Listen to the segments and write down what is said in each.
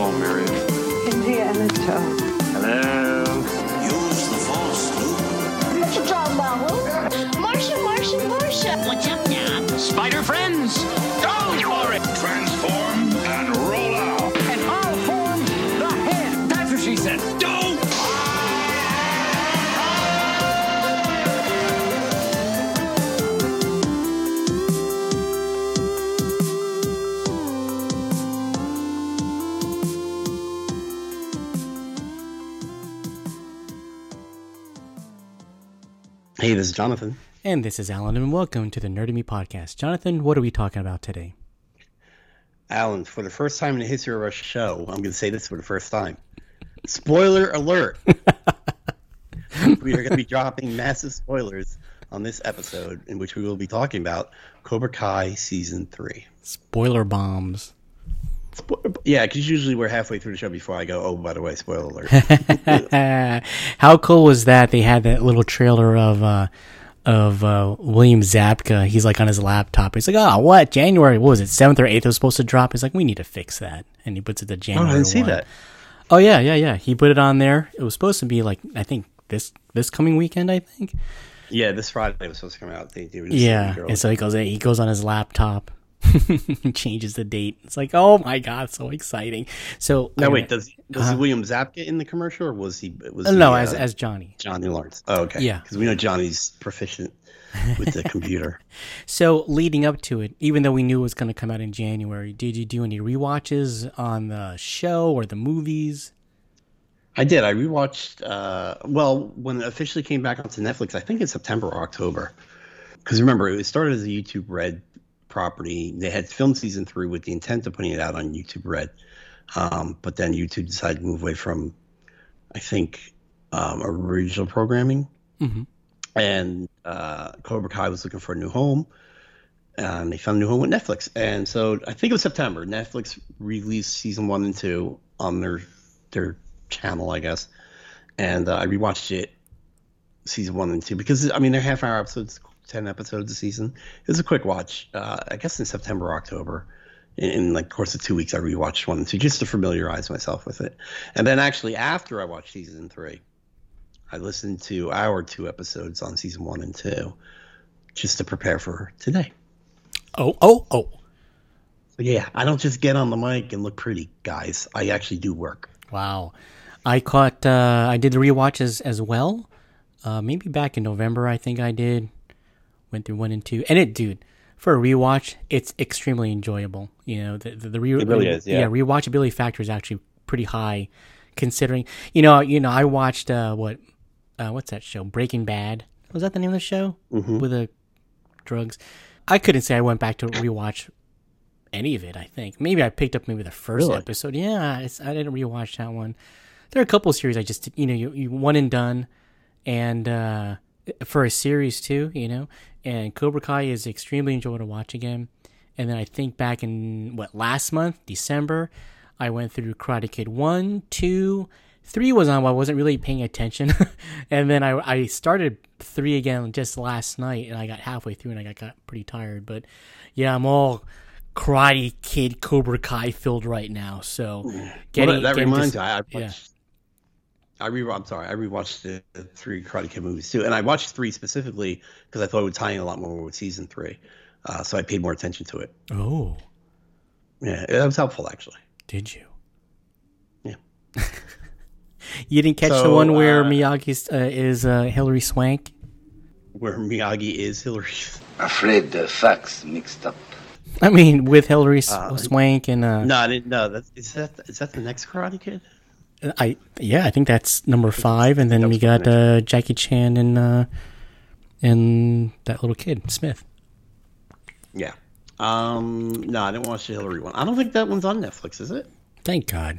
Hello, Miriam. Indiana Jones. Hello. Use the force, Luke. What you talking about, Luke? Marcia, Marcia, Marcia. What's up now? Spider friends, go Hey, this is Jonathan. And this is Alan, and welcome to the Nerd Me podcast. Jonathan, what are we talking about today? Alan, for the first time in the history of our show, I'm going to say this for the first time. Spoiler alert. we are going to be dropping massive spoilers on this episode in which we will be talking about Cobra Kai Season 3. Spoiler bombs. Yeah, because usually we're halfway through the show before I go, oh, by the way, spoiler alert. How cool was that? They had that little trailer of uh, of uh, William Zabka. He's like on his laptop. He's like, "Oh, what? January? What was it? Seventh or eighth? Was supposed to drop." He's like, "We need to fix that," and he puts it to oh, January. I didn't see 1. that. Oh yeah, yeah, yeah. He put it on there. It was supposed to be like I think this this coming weekend. I think. Yeah, this Friday it was supposed to come out. They, they Yeah, and so he goes he goes on his laptop, changes the date. It's like, oh my god, so exciting. So No, wait, does, was Uh-huh. William Zabka in the commercial or was he? Was Uh, no, he, as uh, as Johnny. Johnny Lawrence. Oh, okay. Yeah. Because we know Johnny's proficient with the computer. So leading up to it, even though we knew it was going to come out in January, did you do any rewatches on the show or the movies? I did. I rewatched. Uh, well, when it officially came back onto Netflix, I think in September or October. Because remember, it started as a YouTube Red property. They had filmed season three with the intent of putting it out on YouTube Red, um, but then YouTube decided to move away from, I think, um, original programming. Mhm. And uh, Cobra Kai was looking for a new home, and they found a new home with Netflix. And so I think it was September. Netflix released season one and two on their their channel, I guess. And uh, I rewatched it, season one and two, because I mean they're half hour episodes, ten episodes a season. It was a quick watch. Uh, I guess in September or October. In, in like course of two weeks, I rewatched one and two just to familiarize myself with it. And then actually after I watched season three, I listened to our two episodes on season one and two, just to prepare for today. Oh, oh, oh! So yeah, I don't just get on the mic and look pretty, guys. I actually do work. Wow, I caught. Uh, I did the rewatches as well. Uh, maybe back in November, I think I did. Went through one and two, and it, dude, for a rewatch, it's extremely enjoyable. You know, the the, the re- really is, yeah. rewatchability factor is actually pretty high, considering. You know, you know, I watched uh, what, uh, what's that show? Breaking Bad. Was that the name of the show Mm-hmm. with the drugs? I couldn't say I went back to rewatch any of it. I think maybe I picked up maybe the first Really? episode. Yeah, it's, I didn't rewatch that one. There are a couple series I just you know you, you one and done, and uh, for a series too, you know. And Cobra Kai is extremely enjoyable to watch again. And then I think back in what last month, December, I went through Karate Kid one, two, three was on. While I wasn't really paying attention, and then I I started three again just last night, and I got halfway through and I got, got pretty tired. But yeah, I'm all Karate Kid Cobra Kai filled right now. So getting well, that getting reminds me. I, I watched. I re I'm sorry. I rewatched the, the three Karate Kid movies too, and I watched three specifically because I thought it would tie in a lot more with season three. Uh, so I paid more attention to it. Oh, Yeah, that was helpful actually. did you? Yeah. You didn't catch the one where uh, Miyagi uh, is uh, Hilary Swank? Where Miyagi is Hilary. Afraid the facts mixed up. I mean, with Hilary Uh, Swank and uh, No, I didn't. No, that's, is that is that the next Karate Kid? I yeah, I think that's number five, and then we got uh, Jackie Chan and uh, and that little kid Smith. Yeah. Um. No, I didn't watch the Hilary one. I don't think that one's on Netflix, is it? Thank God.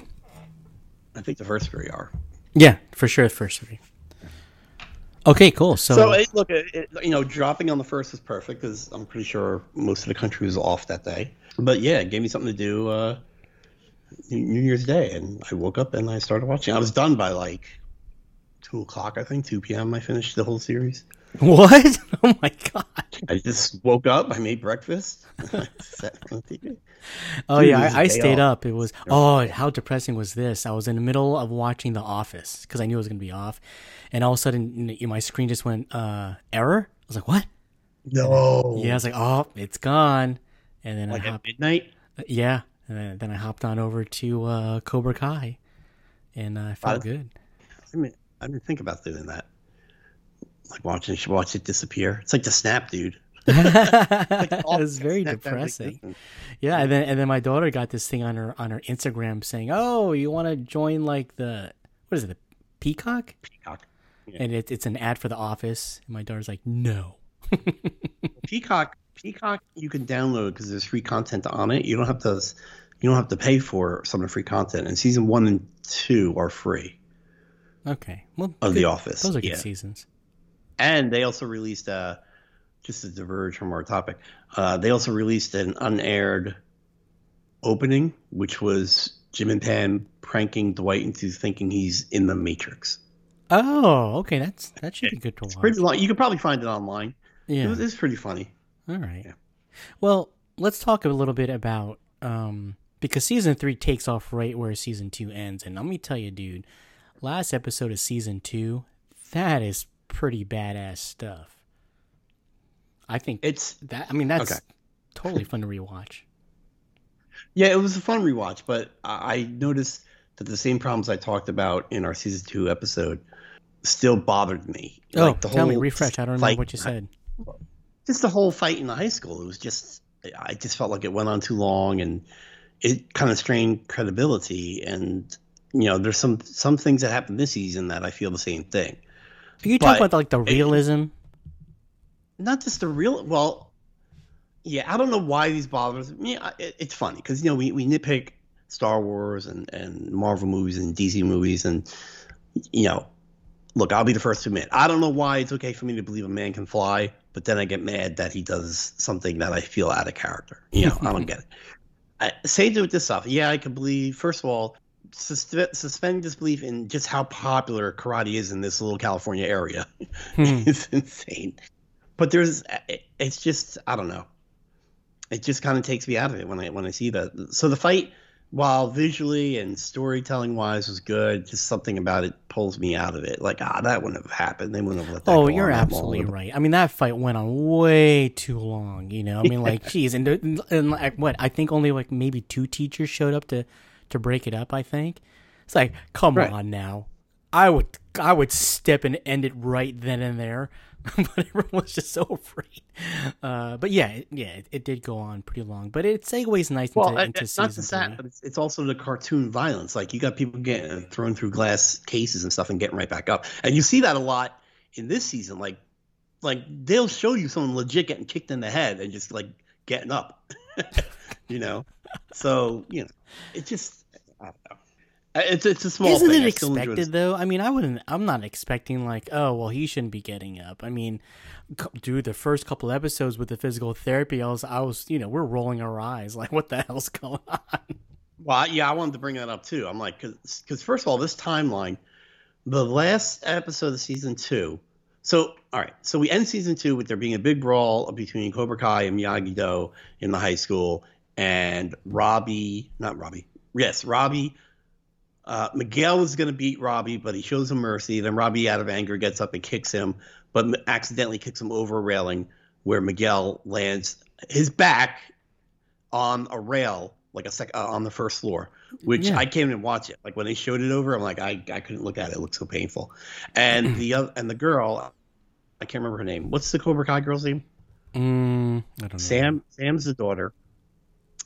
I think the first three are. Yeah, for sure, the first three. Okay, cool. So, So it, look, it, you know, dropping on the first is perfect because I'm pretty sure most of the country was off that day. But yeah, it gave me something to do uh, New Year's Day, and I woke up and I started watching. I was done by like two o'clock, I think, two p.m. I finished the whole series. what? Oh my God. I just woke up. I made breakfast. TV. Oh Dude, yeah, I, I, I stayed off. up. It was oh, how depressing was this? I was in the middle of watching The Office because I knew it was gonna be off, and all of a sudden you know, my screen just went uh error. I was like, what? No. Yeah, I was like, oh, it's gone. And then Like I at hopped, midnight. yeah, and then, then I hopped on over to uh, Cobra Kai, and uh, I felt Uh, good. I mean, I didn't think about doing that. Like watching, should watch it disappear. It's like the snap, dude. it was very back like depressing. Yeah, and then and then my daughter got this thing on her on her Instagram saying, "Oh, you want to join like the what is it, the Peacock?" Peacock. And it, it's an ad for The Office. And my daughter's like, "No." Peacock. Peacock. You can download because there's free content on it. You don't have to. You don't have to pay for some of the free content. And season one and two are free Okay, well, of good- The Office. Those are good yeah. seasons. And they also released, uh, just to diverge from our topic, uh, they also released an unaired opening, which was Jim and Pam pranking Dwight into thinking he's in the Matrix. Oh, okay, that's that should be good to watch. Pretty long. You could probably find it online. It yeah. was, it's pretty funny. All right. Yeah. Well, let's talk a little bit about um because season three takes off right where season two ends, and let me tell you, dude, last episode of season two, that is pretty badass stuff. I think It's that. I mean, that's Okay. totally fun to rewatch. yeah, it was a fun rewatch, but I noticed that the same problems I talked about in our season two episode still bothered me. Oh, Like, the tell me, whole refresh. I don't remember what you said. just the whole fight in the high school. It was just I just felt like it went on too long and it kind of strained credibility. And you know, there's some some things that happened this season that I feel the same thing. Are you talking but about like the it- realism? Not just the real. Well, yeah, I don't know why these bothers me. I- it, it's funny because you know we, we nitpick Star Wars and and Marvel movies and DC movies and you know. Look, I'll be the first to admit. I don't know why it's okay for me to believe a man can fly, but then I get mad that he does something that I feel out of character. You know, I don't get it. I, same thing with this stuff. Yeah, I can believe. First of all, suspe- suspend disbelief in just how popular karate is in this little California area. Hmm. it's insane. But there's, it's just, I don't know. It just kind of takes me out of it when I when I see that. So the fight, while visually and storytelling wise was good, just something about it pulls me out of it. Like ah, that wouldn't have happened. They wouldn't have let that. Oh, you're absolutely right. I mean, that fight went on way too long. You know, I mean, like, geez, and, and, and like, what? I think only like maybe two teachers showed up to to break it up. I think it's like, come Right. on now. I would I would step and end it right then and there, but everyone was just so afraid. Uh, but yeah, it, yeah, it, it did go on pretty long, but it segues nice Well, into, into it's not just that, but it's, it's also the cartoon violence. Like you got people getting thrown through glass cases and stuff and getting right back up, and you see that a lot in this season. Like, like they'll show you someone legit getting kicked in the head and just like getting up, you know. So you know, it just I don't know. Uh, It's it's a small. Isn't thing. it I still enjoy expected though? I mean, I wouldn't. I'm not expecting like, oh, well, he shouldn't be getting up. I mean, dude, the first couple episodes with the physical therapy, I was, I was, you know, we're rolling our eyes like, what the hell's going on? Well, I- yeah, I wanted to bring that up too. I'm like, because first of all, this timeline, the last episode of season two. So, all right, so we end season two with there being a big brawl between Cobra Kai and Miyagi Do in the high school, and Robbie, not Robbie, yes, Robbie. Uh, Miguel is going to beat Robbie, but he shows him mercy. Then Robbie, out of anger, gets up and kicks him, but m- accidentally kicks him over a railing, where Miguel lands his back on a rail, like a sec uh, on the first floor. Which Yeah. I came and even watch it. Like when they showed it over, I'm like, I, I couldn't look at it. It looked so painful. And the other and the girl, I can't remember her name. What's the Cobra Kai girl's name? Mm, I don't know. Sam. Sam's the daughter.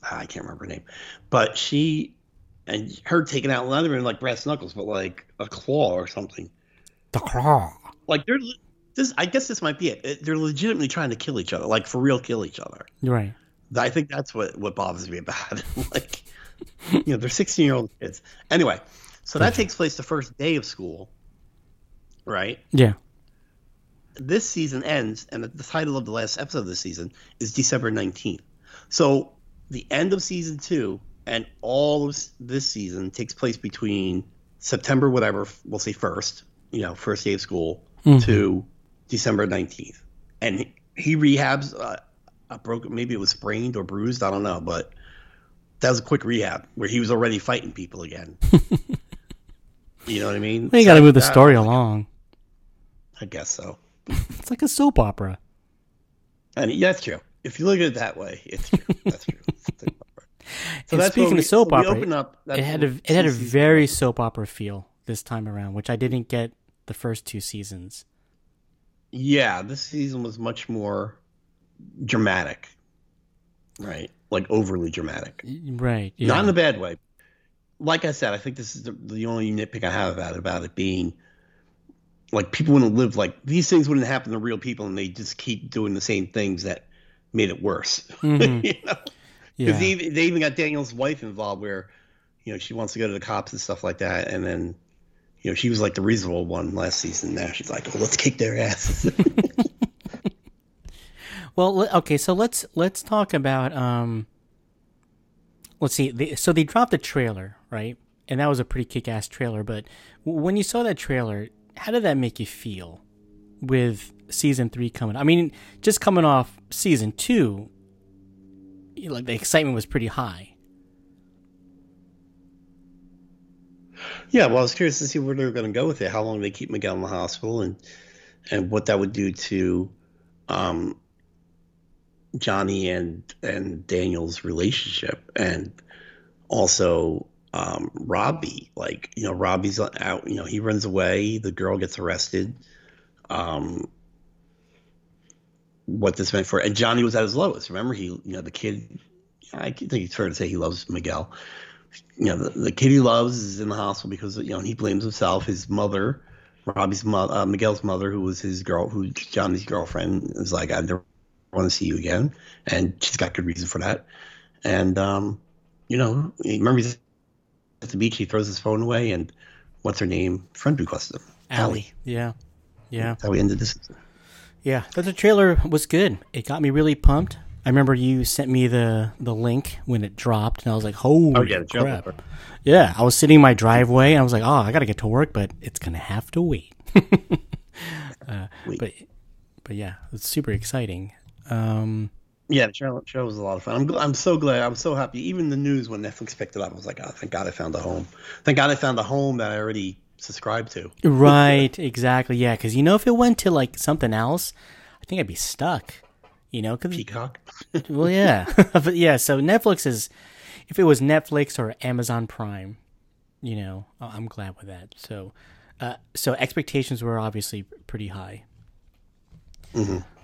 Ah, I can't remember her name, but she and her taking out not even like brass knuckles, but like a claw or something. the claw. Like they're this. I guess this might be it. They're legitimately trying to kill each other, like for real, kill each other. Right. I think that's what what bothers me about it. like, you know, they're 16 year old kids. Anyway, so that takes place the first day of school, right? Yeah. This season ends, and the, title of the last episode of the season is December 19th. So the end of season two and all of this season takes place between September, whatever, we'll say first, you know, first day of school Mhm. to December 19th. And he rehabs uh, a broken, maybe it was sprained or bruised, I don't know, but that was a quick rehab where he was already fighting people again. you know what I mean? You got to move the story along. I guess so. It's like a soap opera. And yeah, that's true. If you look at it that way, it's true. That's true. so And that's speaking we, of soap opera, up. It had a it had a very soap opera feel this time around, which I didn't get the first two seasons. Yeah, this season was much more dramatic, right? Like overly dramatic. Right. Yeah. Not in a bad way. Like I said, I think this is the, the only nitpick I have about it, about it being like people wouldn't live like these things wouldn't happen to real people, and they just keep doing the same things that made it worse. Mhm. you know, yeah. because they, they even got Daniel's wife involved, where you know she wants to go to the cops and stuff like that, and then you know she was like the reasonable one last season. Now she's like, oh, let's kick their asses. Well, okay, so let's let's talk about um. Let's see. They, so they dropped a trailer, right? And that was a pretty kick-ass trailer. But when you saw that trailer, how did that make you feel with season three coming? I mean, just coming off season two, like the excitement was pretty high. Yeah, well, I was curious to see where they were going to go with it. How long they keep Miguel in the hospital, and and what that would do to um, Johnny and and Daniel's relationship, and also um, Robbie. Like you know, Robbie's out. You know, he runs away. The girl gets arrested. Um, what this meant for, and Johnny was at his lowest. Remember, he you know the kid. I think it's fair to say he loves Miguel you know, the, the kid he loves is in the hospital because you know he blames himself. His mother, Robbie's mother, uh, Miguel's mother, who was his girl, who Johnny's girlfriend, is like, I never want to see you again, and she's got good reason for that. And um, you know, he- remember he's at the beach, he throws his phone away, and what's her name? Friend requested him. Allie. Yeah. Yeah. That's how we ended this. Yeah, but the trailer was good. It got me really pumped. I remember you sent me the the link when it dropped, and I was like, "Holy Oh yeah, trailer. crap!" Yeah, I was sitting in my driveway, and I was like, "Oh, I gotta get to work, but it's gonna have to wait." uh, Wait. but but yeah, it's super exciting. Um, Yeah, the show, show was a lot of fun. I'm gl- I'm so glad. I'm so happy. Even the news when Netflix picked it up, I was like, oh, thank God I found a home. Thank God I found a home that I already subscribed to. right, exactly. Yeah, because you know, if it went to like something else, I think I'd be stuck. You know, because Peacock. Well, yeah, but yeah. So Netflix is, if it was Netflix or Amazon Prime, you know, I'm glad with that. So, uh, so expectations were obviously pretty high.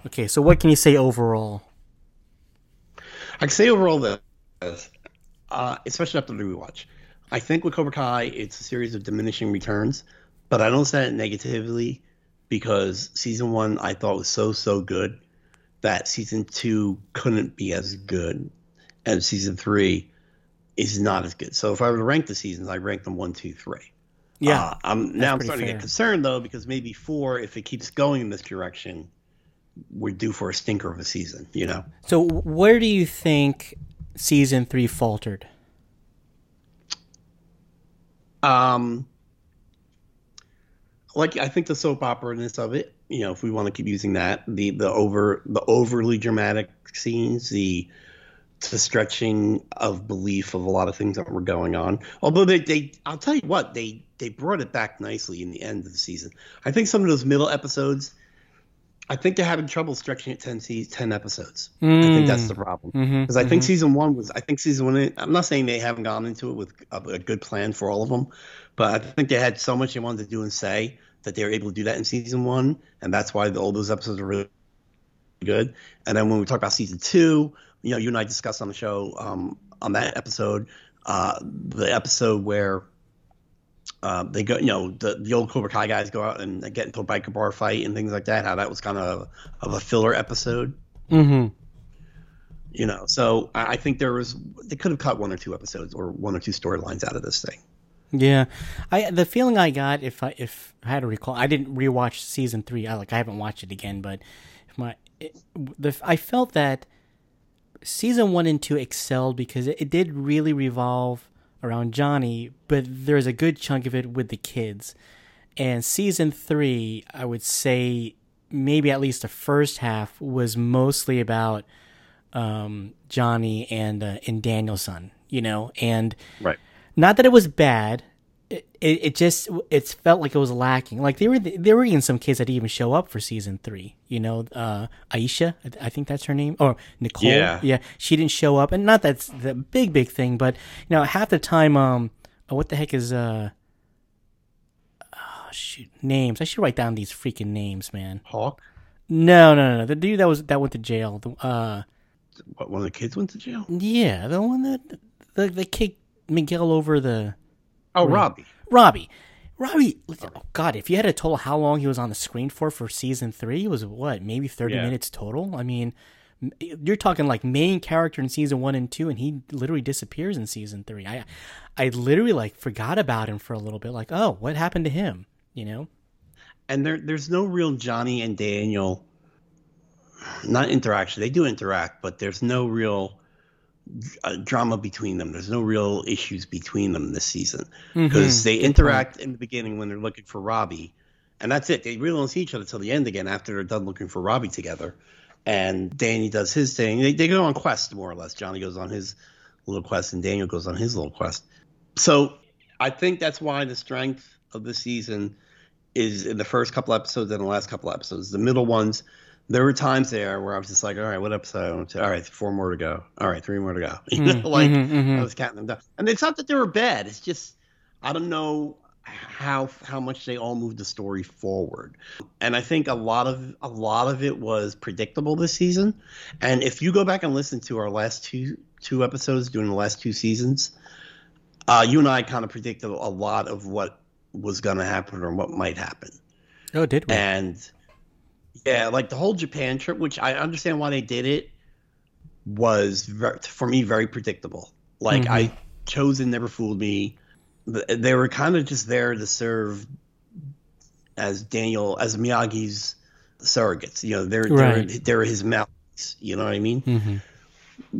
Okay, so what can you say overall? I can say overall that, uh, especially after the rewatch, I think with Cobra Kai, it's a series of diminishing returns, but I don't say it negatively because season one I thought was so so good that season two couldn't be as good, and season three is not as good. So if I were to rank the seasons, I rank them one, two, three. Yeah, Uh, I'm now I'm starting to get concerned though because maybe four, if it keeps going in this direction, we're due for a stinker of a season. You know. so where do you think season three faltered? Um, like I think the soap opera-ness of it, you know, if we want to keep using that, the the over the overly dramatic scenes, the the stretching of belief of a lot of things that were going on. Although they, they I'll tell you what, they they brought it back nicely in the end of the season. I think some of those middle episodes, I think they're having trouble stretching it 10, se- 10 episodes. I think that's the problem Mhm, because I think season one was. I think season one. I'm not saying they haven't gone into it with a, a good plan for all of them, but I think they had so much they wanted to do and say that they were able to do that in season one, and that's why the, all those episodes are really good. And then when we talk about season two, you know, you and I discussed on the show um, on that episode, uh, the episode where. Uh, they go, you know, the, the old Cobra Kai guys go out and get into a biker bar fight and things like that. How that was kind of of a filler episode Mm-hmm. you know so i I think there was they could have cut one or two episodes or one or two storylines out of this thing Yeah, I the feeling I got if I if I had to recall, I didn't rewatch season three. I like I haven't watched it again, but if my it, the I felt that season one and two excelled because it, it did really revolve around Johnny, but there's a good chunk of it with the kids. And season three, I would say, maybe at least the first half was mostly about um, Johnny and uh, and Daniel's son, you know, and Right. not that it was bad. It, it, just it felt like it was lacking. Like they were there were in some kids that didn't even show up for season three. You know, uh, Aisha, I- think that's her name, or Nicole. Yeah. yeah, she didn't show up, and not that's the big big thing, but you know, half the time, um, oh, what the heck is uh, oh, shoot, names? I should write down these freaking names, man. Hawk. No, no, no, no. The dude that was that went to jail. The, uh, What, one of the kids went to jail? yeah, the one that the the kicked Miguel over the Oh, Robbie. Robbie. Robbie, oh God, if you had a total how long he was on the screen for for season three, it was what, maybe 30 Yeah. minutes total? I mean, you're talking like main character in season one and two, and he literally disappears in season three. I, I literally like forgot about him for a little bit. Like, oh, what happened to him? You know? and there there's no real Johnny and Daniel not interaction. They do interact, but there's no real uh, drama between them. There's no real issues between them this season because they interact in the beginning when they're looking for Robbie, and that's it. They really don't see each other till the end again after they're done looking for Robbie together. And Danny does his thing. They, they go on quests more or less. Johnny goes on his little quest, and Daniel goes on his little quest. So I think that's why the strength of the season is in the first couple episodes and the last couple episodes. The middle ones, there were times there where I was just like, all right, what episode? All right, four more to go. All right, three more to go. You know, mm, like mm-hmm, I mm-hmm. was counting them down. And it's not that they were bad. It's just I don't know how how much they all moved the story forward. And I think a lot of a lot of it was predictable this season. And if you go back and listen to our last two two episodes during the last two seasons, uh, you and I kind of predicted a lot of what was going to happen or what might happen. Oh, did we? And yeah, like the whole Japan trip, which I understand why they did it, was ver for me very predictable. Like I Chozen never fooled me. They were kind of just there to serve as Daniel as Miyagi's surrogates. You know, they're Right. they're, they're his mouthpiece. You know what I mean? hmm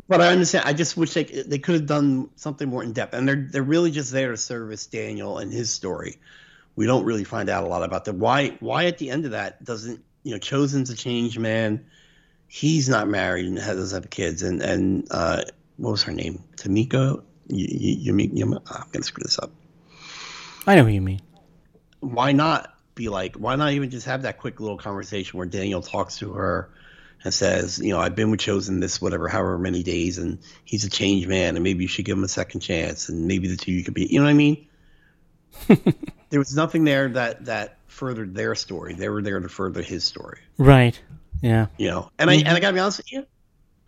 But I understand. I just wish they they could have done something more in depth, and they're they're really just there to service Daniel and his story. We don't really find out a lot about them. Why why at the end of that doesn't you know Chozen's a changed man. He's not married and has doesn't have kids. And and uh, what was her name? Tamiko. You, you, you, you, I'm gonna screw this up. I know what you mean. Why not be like? Why not even just have that quick little conversation where Daniel talks to her and says, you know, I've been with Chozen this whatever, however many days, and he's a changed man, and maybe you should give him a second chance, and maybe the two you could be, you know what I mean? there was nothing there that that furthered their story. They were there to further his story, Right. Yeah. you know. And I and I gotta be honest with you,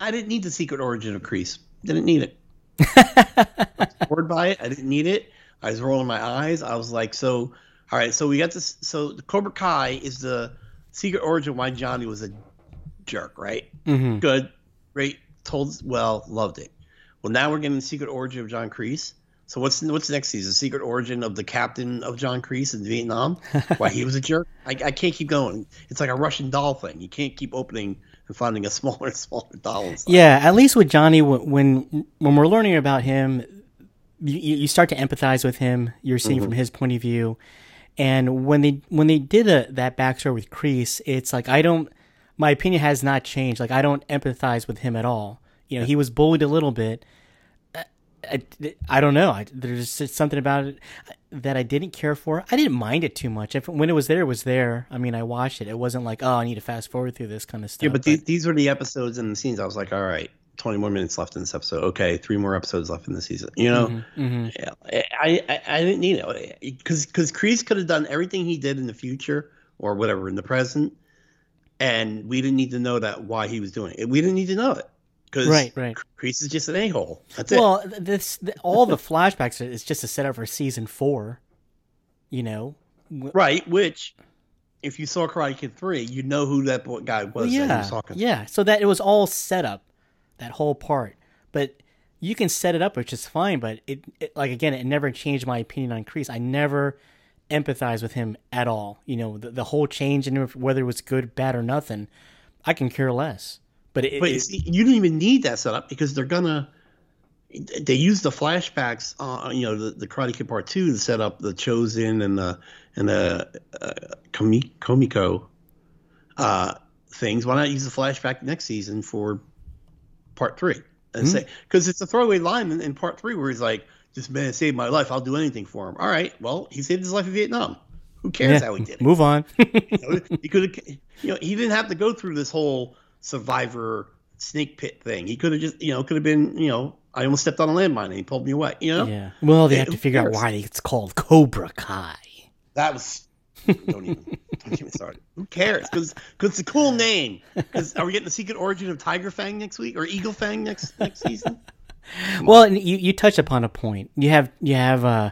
I didn't need the secret origin of Kreese. Didn't need it. I was bored by it. I didn't need it. I was rolling my eyes. I was like, so all right, so we got this. So the Cobra Kai is the secret origin why Johnny was a jerk, right? hmm Good, great, told well, loved it. Well, now we're getting the secret origin of John Kreese. So what's what's next season? The secret origin of the captain of John Kreese in Vietnam, why he was a jerk. I, I can't keep going. It's like a Russian doll thing. You can't keep opening and finding a smaller and smaller doll. Yeah, at least with Johnny, wh- when when we're learning about him, you, you start to empathize with him. You're seeing mm-hmm. from his point of view, and when they when they did a, that backstory with Kreese, it's like I don't. My opinion has not changed. Like I don't empathize with him at all. You know, he was bullied a little bit. I, I, don't know. I, there's just something about it that I didn't care for. I didn't mind it too much. If when it was there, it was there. I mean, I watched it. It wasn't like, oh, I need to fast forward through this kind of stuff. Yeah, but these, these were the episodes and the scenes. I was like, all right, 20 more minutes left in this episode. Okay, three more episodes left in the season. You know, hmm yeah, I, I I didn't need it because because Kreese could have done everything he did in the future or whatever in the present, and we didn't need to know that why he was doing it. We didn't need to know it because Right, right. Kreese is just an a hole. That's it. Well, this th- all the flashbacks is just a setup for season four. You know, right, which. If you saw Karate Kid three, you know who that boy- guy was that he yeah, was talking. yeah. So that it was all set up, that whole part. But you can set it up, which is fine. But it, it like again, it never changed my opinion on Kreese. I never empathized with him at all. You know, the, the whole change in him, whether it was good, bad, or nothing, I can care less. But it, But it- you you don't even need that setup because they're gonna. They use the flashbacks, uh, you know, the, the Karate Kid Part Two to set up the Chozen and the and the uh, Komi, Komiko uh, things. Why not use the flashback next season for part three and say because it's a throwaway line in, in part three where he's like, "This man saved my life. I'll do anything for him." All right, well, he saved his life in Vietnam. Who cares Yeah, how he did it? move on. You know, he could you know, he didn't have to go through this whole survivor snake pit thing. He could have just, you know, could have been, you know, I almost stepped on a landmine and he pulled me away. You know, yeah. Well, they Yeah, have to figure out why it's called Cobra Kai. that was. Don't even don't started. Who cares? Because it's a cool name. 'Cause are we getting the secret origin of Tiger Fang next week or Eagle Fang next next season? Well, and you you touch upon a point. You have you have uh,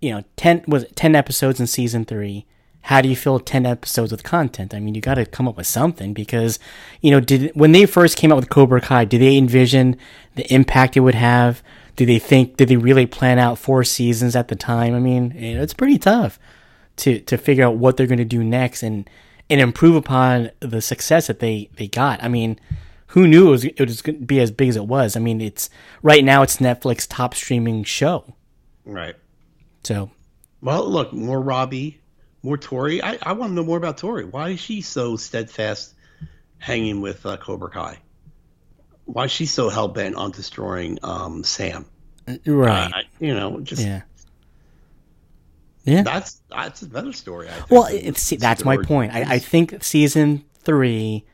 you know, ten was it ten episodes in season three. How do you fill ten episodes with content? I mean, you got to come up with something because, you know, did when they first came out with Cobra Kai, did they envision the impact it would have? Did they think? Did they really plan out four seasons at the time? I mean, eh, it's pretty tough to to figure out what they're going to do next and and improve upon the success that they they got. I mean, who knew it was it was going to be as big as it was? I mean, it's right now it's Netflix top streaming show. Right. So Well, look, more Robbie, more Tori. I, I want to know more about Tori. Why is she so steadfast hanging with uh, Cobra Kai? Why is she so hell bent on destroying um, Sam? right, I, you know, just yeah, yeah. that's that's a better story. I think, Well, it's, see, that's my point. I, I think season three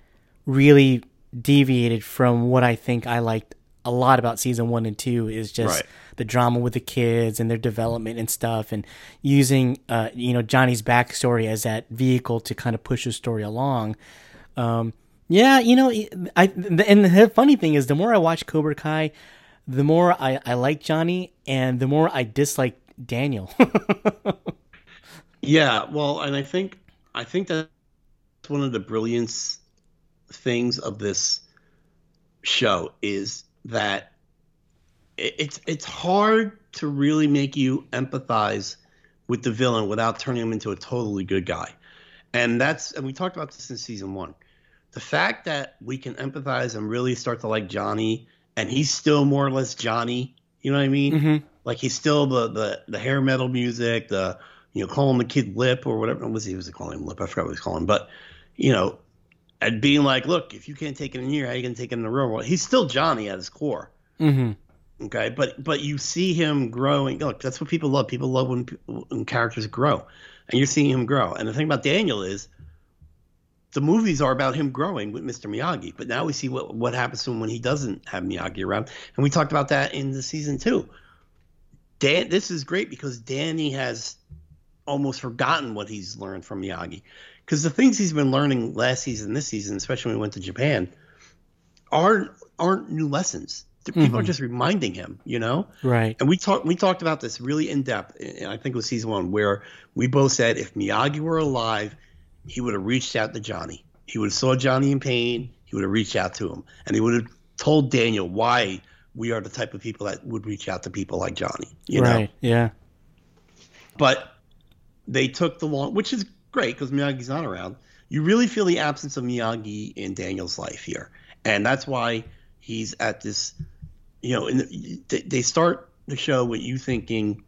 really deviated from what I think I liked a lot about season one and two is just Right. The drama with the kids and their development and stuff and using uh, you know Johnny's backstory as that vehicle to kind of push the story along. Um, yeah, you know, I and the funny thing is, the more I watch Cobra Kai, the more I, I like Johnny, and the more I dislike Daniel. Yeah, well, and I think I think that's one of the brilliance things of this show is that it's it's hard to really make you empathize with the villain without turning him into a totally good guy. And that's and we talked about this in season 1. The fact that we can empathize and really start to like Johnny and he's still more or less Johnny, you know what I mean? Mhm. Like he's still the the the hair metal music, the you know, calling the kid lip or whatever what was he was calling him lip. I forgot what he was calling him. But, you know, and being like, look, if you can't take it in here, how you gonna take it in the real world? He's still Johnny at his core. hmm Okay, but but you see him growing. Look, that's what people love. People love when, when characters grow, and you're seeing him grow. And the thing about Daniel is, the movies are about him growing with Mr. Miyagi. But now we see what what happens to him when he doesn't have Miyagi around, and we talked about that in the season two. Dan, this is great because Danny has almost forgotten what he's learned from Miyagi, because the things he's been learning last season, this season, especially when we went to Japan, aren't aren't new lessons. People are mm-hmm. just reminding him, you know. Right. And we talked we talked about this really in depth. and I think it was season one where we both said if Miyagi were alive, he would have reached out to Johnny. He would have saw Johnny in pain. He would have reached out to him, and he would have told Daniel why we are the type of people that would reach out to people like Johnny. You know, right. Yeah. but they took the long, which is great because Miyagi's not around. You really feel the absence of Miyagi in Daniel's life here, and that's why he's at this. You know, in the, they- start the show with you thinking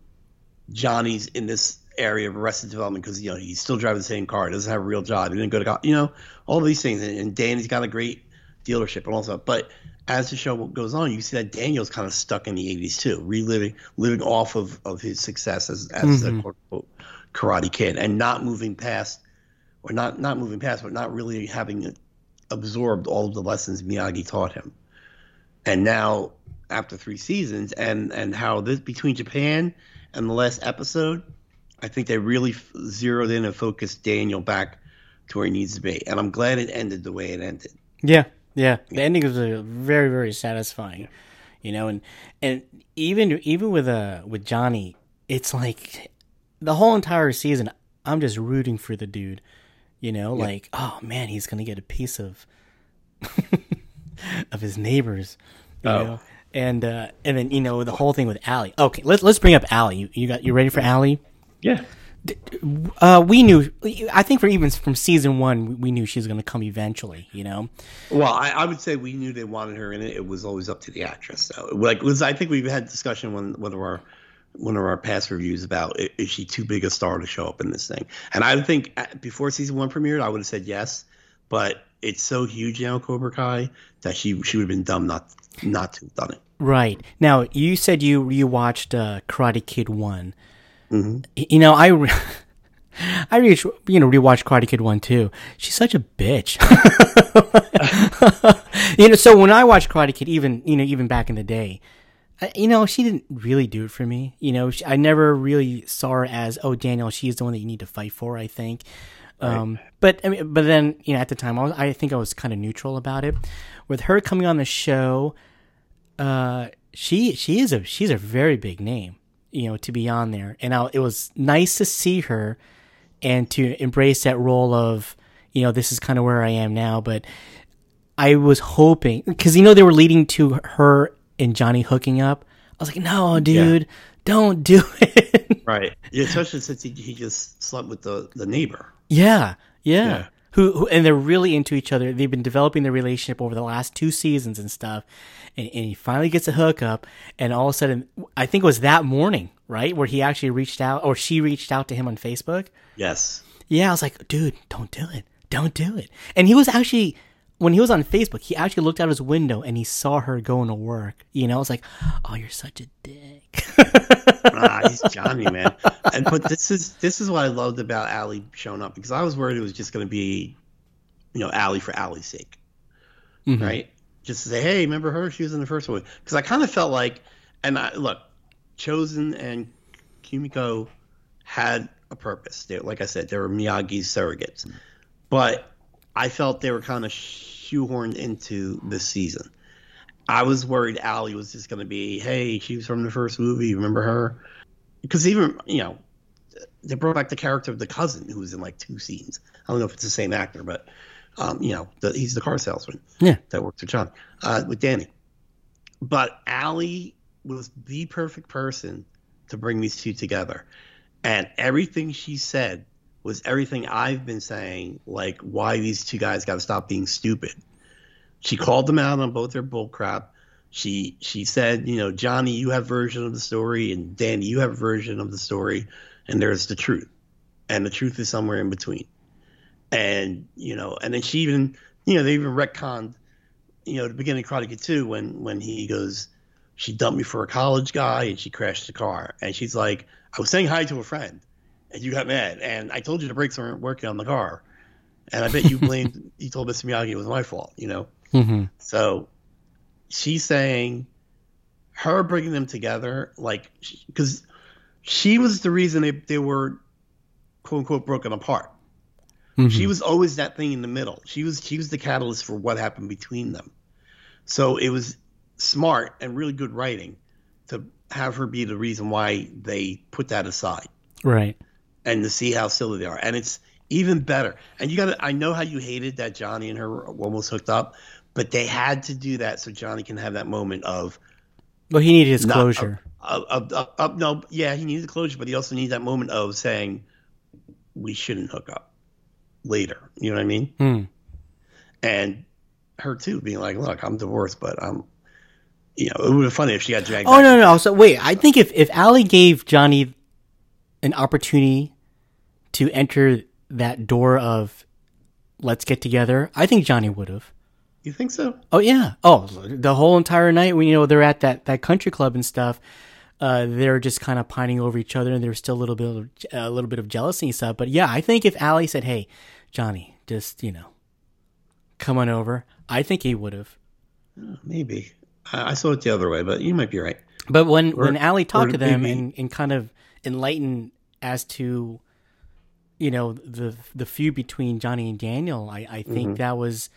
Johnny's in this area of Arrested Development because you know he's still driving the same car, he doesn't have a real job, he didn't go to college, you know, all these things, and, and Danny's got a great dealership and all also, but as the show goes on, you see that Daniel's kind of stuck in the '80s too, reliving, living off of, of his success as as a mm-hmm. quote unquote Karate Kid, and not moving past, or not not moving past, but not really having absorbed all of the lessons Miyagi taught him. And now, after three seasons, and and how this between Japan and the last episode, I think they really f- zeroed in and focused Daniel back to where he needs to be. And I'm glad it ended the way it ended. Yeah, yeah. The ending was very, very satisfying. You know, and and even even with uh with Johnny, it's like the whole entire season, I'm just rooting for the dude. You know, like oh man, he's gonna get a piece of of his neighbors. You Oh. know? And uh, and then you know the whole thing with Allie. Okay, let's let's bring up Allie. You, you got you ready for Allie? Yeah. Uh, we knew. I think for even from season one, we- we knew she was going to come eventually. You know. Well, I, I would say we knew they wanted her in it. It was always up to the actress, though. Like, was I think we've had discussion one one of our one of our past reviews about is she too big a star to show up in this thing? And I would think uh, before season one premiered, I would have said yes. but it's so huge now, Cobra Kai, that she she would have been dumb not not to have done it. Right. Now, you said you you watched uh, Karate Kid one. Mhm. You know, I re- I re- you know rewatched Karate Kid one too. She's such a bitch. you know, so when I watched Karate Kid, even you know even back in the day, I, you know she didn't really do it for me. You know, she, I never really saw her as oh Daniel, she's the one that you need to fight for. I think. Um, but I mean, but then you know, at the time, I, was, I think I was kind of neutral about it. With her coming on the show, uh, she she is a she's a very big name, you know, to be on there, and I, it was nice to see her and to embrace that role of you know this is kind of where I am now, but I was hoping because you know they were leading to her and Johnny hooking up. I was like, no, dude, don't do it. Right. Yeah, especially since he, he just slept with the, the neighbor. Yeah, yeah. Yeah. Who, who and they're really into each other. They've been developing their relationship over the last two seasons and stuff. And, and he finally gets a hookup, and all of a sudden, I think it was that morning, right, where he actually reached out, or she reached out to him on Facebook. Yes. Yeah, I was like, dude, don't do it, don't do it. And he was actually, when he was on Facebook, he actually looked out his window and he saw her going to work. You know, I was like, oh, you're such a dick. ah, he's Johnny, man. And but this is this is what I loved about Allie showing up because I was worried it was just going to be, you know, Allie for Allie's sake, right? Just to say, hey, remember her? She was in the first one. Because I kind of felt like, and I look, Chozen and Kumiko had a purpose. They, like I said, they were Miyagi's surrogates, but I felt they were kind of shoehorned into this season. I was worried Allie was just going to be, hey, she was from the first movie. Remember her? Because even, you know, they brought back the character of the cousin who was in like two scenes. I don't know if it's the same actor, but, um, you know, the, he's the car salesman yeah. that worked with John, uh, with Danny. But Allie was the perfect person to bring these two together. And everything she said was everything I've been saying, like why these two guys got to stop being stupid. She called them out on both their bullcrap. She she said, you know, Johnny, you have version of the story, and Danny, you have version of the story, and there's the truth, and the truth is somewhere in between. And you know, and then she even, you know, they even retconned, you know, the beginning of Kid 2 when when he goes, she dumped me for a college guy and she crashed the car, and she's like, I was saying hi to a friend, and you got mad, and I told you the brakes weren't working on the car, and I bet you blamed, you told Mr. Miyagi it was my fault, you know. Mm-hmm. So she's saying her bringing them together, like, because she was the reason they, they were quote unquote broken apart. She was always that thing in the middle. She was she was the catalyst for what happened between them. So it was smart and really good writing to have her be the reason why they put that aside Right. And to see how silly they are. And it's even better. And you got to, I know how you hated that Johnny and her were almost hooked up, but they had to do that so Johnny can have that moment of, Well, he needed his Not- closure. of no, yeah, he needed closure, but he also needs that moment of saying, we shouldn't hook up later. You know what I mean? Hmm. And her too being like, look, I'm divorced, but I'm, you know, it would be funny if she got dragged. Oh back no, no. So wait, I think if if Allie gave Johnny an opportunity to enter that door of let's get together, I think Johnny would have. You think so? Oh yeah. Oh, the whole entire night when you know they're at that that country club and stuff, uh, they're just kind of pining over each other, and there's still a little bit of a little bit of jealousy and stuff. But yeah, I think if Allie said, "Hey, Johnny, just you know, come on over," I think he would have. Maybe. I, I saw it the other way, but you might be right. But when when Allie talked to them maybe- and, and kind of enlightened as to you know the the feud between Johnny and Daniel, I, I think Mm-hmm. that was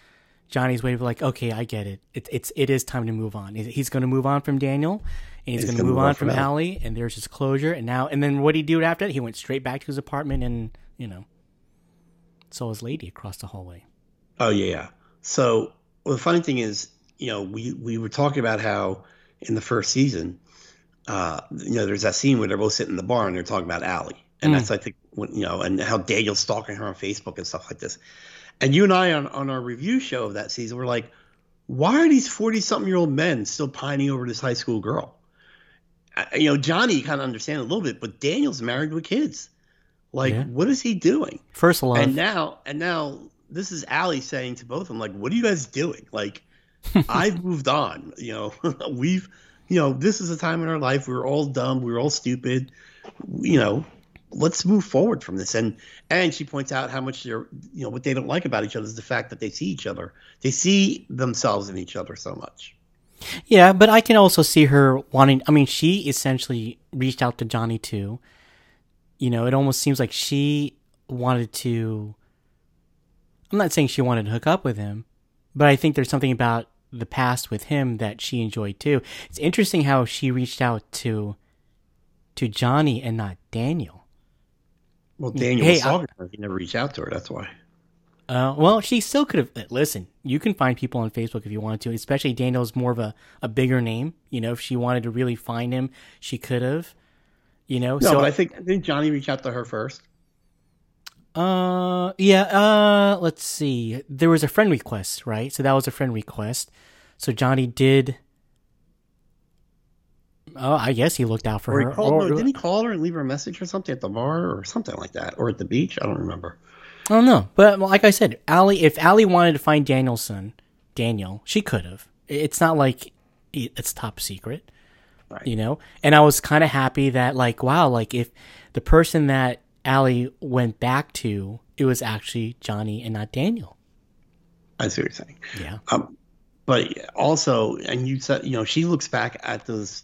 Johnny's way of like, okay, I get it. It it's it is time to move on. He's going to move on from Daniel, and he's, He's going to gonna move on from Allie, and there's his closure. And now and then what did he do after that? He went straight back to his apartment and you know saw his lady across the hallway. Oh yeah, yeah. So well, the funny thing is, you know, we we were talking about how in the first season, uh, you know, there's that scene where they're both sitting in the bar and they're talking about Allie, and that's I think when, you know, and how Daniel's stalking her on Facebook and stuff like this. And you and I on on our review show of that season, we're like, why are these forty something year old men still pining over this high school girl? I- You know, Johnny kind of understand a little bit, but Daniel's married with kids. Like, Yeah. what is he doing? First love. And now, and now this is Allie saying to both of them, like, what are you guys doing? Like, I've moved on. You know, we've, you know, this is a time in our life we were all dumb, we were all stupid. You know, let's move forward from this. And and she points out how much they're, you know, what they don't like about each other is the fact that they see each other. They see themselves in each other so much. Yeah, but I can also see her wanting. I mean, she essentially reached out to Johnny too. You know, it almost seems like she wanted to. I'm not saying she wanted to hook up with him, but I think there's something about the past with him that she enjoyed too. It's interesting how she reached out to to Johnny and not Daniel. Well, Daniel Hey, was I- talking her. He never reached out to her. That's why. Uh, well, she still could have. Listen, you can find people on Facebook if you wanted to. Especially Daniel's more of a, a bigger name. You know, if she wanted to really find him, she could have. You know, No, so but I think didn't Johnny reach out to her first? uh, yeah. Uh, let's see. There was a friend request, right? So that was a friend request. So Johnny did. Oh, I guess he looked out for Or her. he called, Or- no, didn't he call her and leave her a message or something at the bar or something like that, or at the beach? I don't remember. I don't know, but like I said, Allie, if Allie wanted to find Danielson, Daniel, she could have. It's not like it's top secret, Right. you know. And I was kind of happy that, like, wow, like if the person that Allie went back to, it was actually Johnny and not Daniel. I see what you're saying. Yeah, Um, but also, and you said, you know, she looks back at those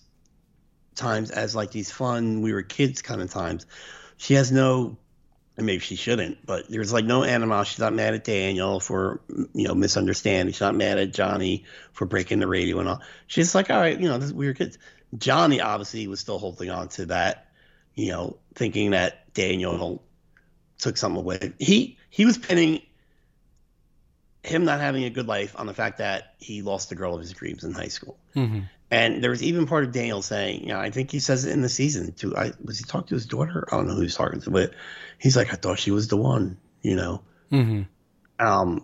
times as like these fun, we were kids kind of times. She has no, and maybe she shouldn't, but there's like no animosity. She's not mad at Daniel for, you know, misunderstanding. She's not mad at Johnny for breaking the radio and all. She's like, all right, you know, this, we were kids. Johnny obviously was still holding on to that, you know, thinking that Daniel took something away. He he was pinning him not having a good life on the fact that he lost the girl of his dreams in high school. Mhm. And there was even part of Daniel saying, you know, I think he says it in the season to I was he talking to his daughter? I don't know who he's talking to, but he's like, I thought she was the one, you know. hmm Um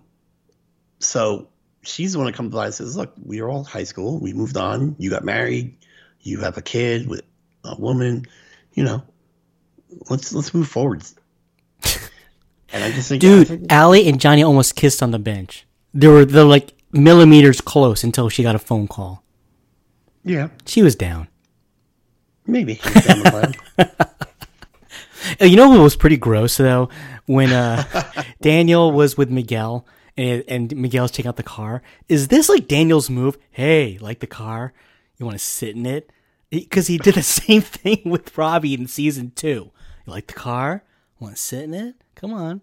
so she's the one that comes by and says, Look, we are all high school, we moved on, you got married, you have a kid with a woman, you know, let's let's move forward. And I just think dude, think- Allie and Johnny almost kissed on the bench. They were they're like millimeters close until she got a phone call. Yeah, She was down. maybe. Down You know what was pretty gross though? When uh, Daniel was with Miguel and, and Miguel's taking out the car. Is this like Daniel's move? Hey, like the car? You want to sit in it? Because he did the same thing with Robbie in season two. You like the car? Want to sit in it? Come on.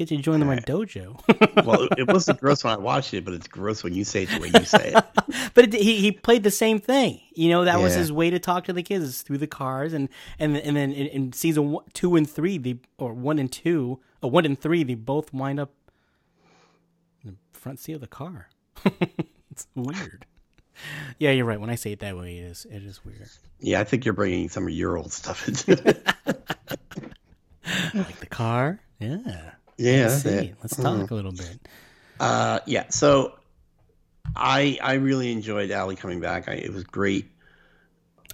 Get you to join my dojo. well, it, wasn't gross when I watched it, but it's gross when you say it the way you say it. but it, he he played the same thing. You know, that was his way to talk to the kids is through the cars, and and and then in, in season one, two and three, they or one and two, or one and three, they both wind up in the front seat of the car. it's weird. Yeah, you're right. When I say it that way, it is it is weird. Yeah, I think you're bringing some of your old stuff into it. Like the car. Yeah. Yeah, Let's see. it. Let's talk a little bit. Uh, yeah. So, I I really enjoyed Allie coming back. I, it was great.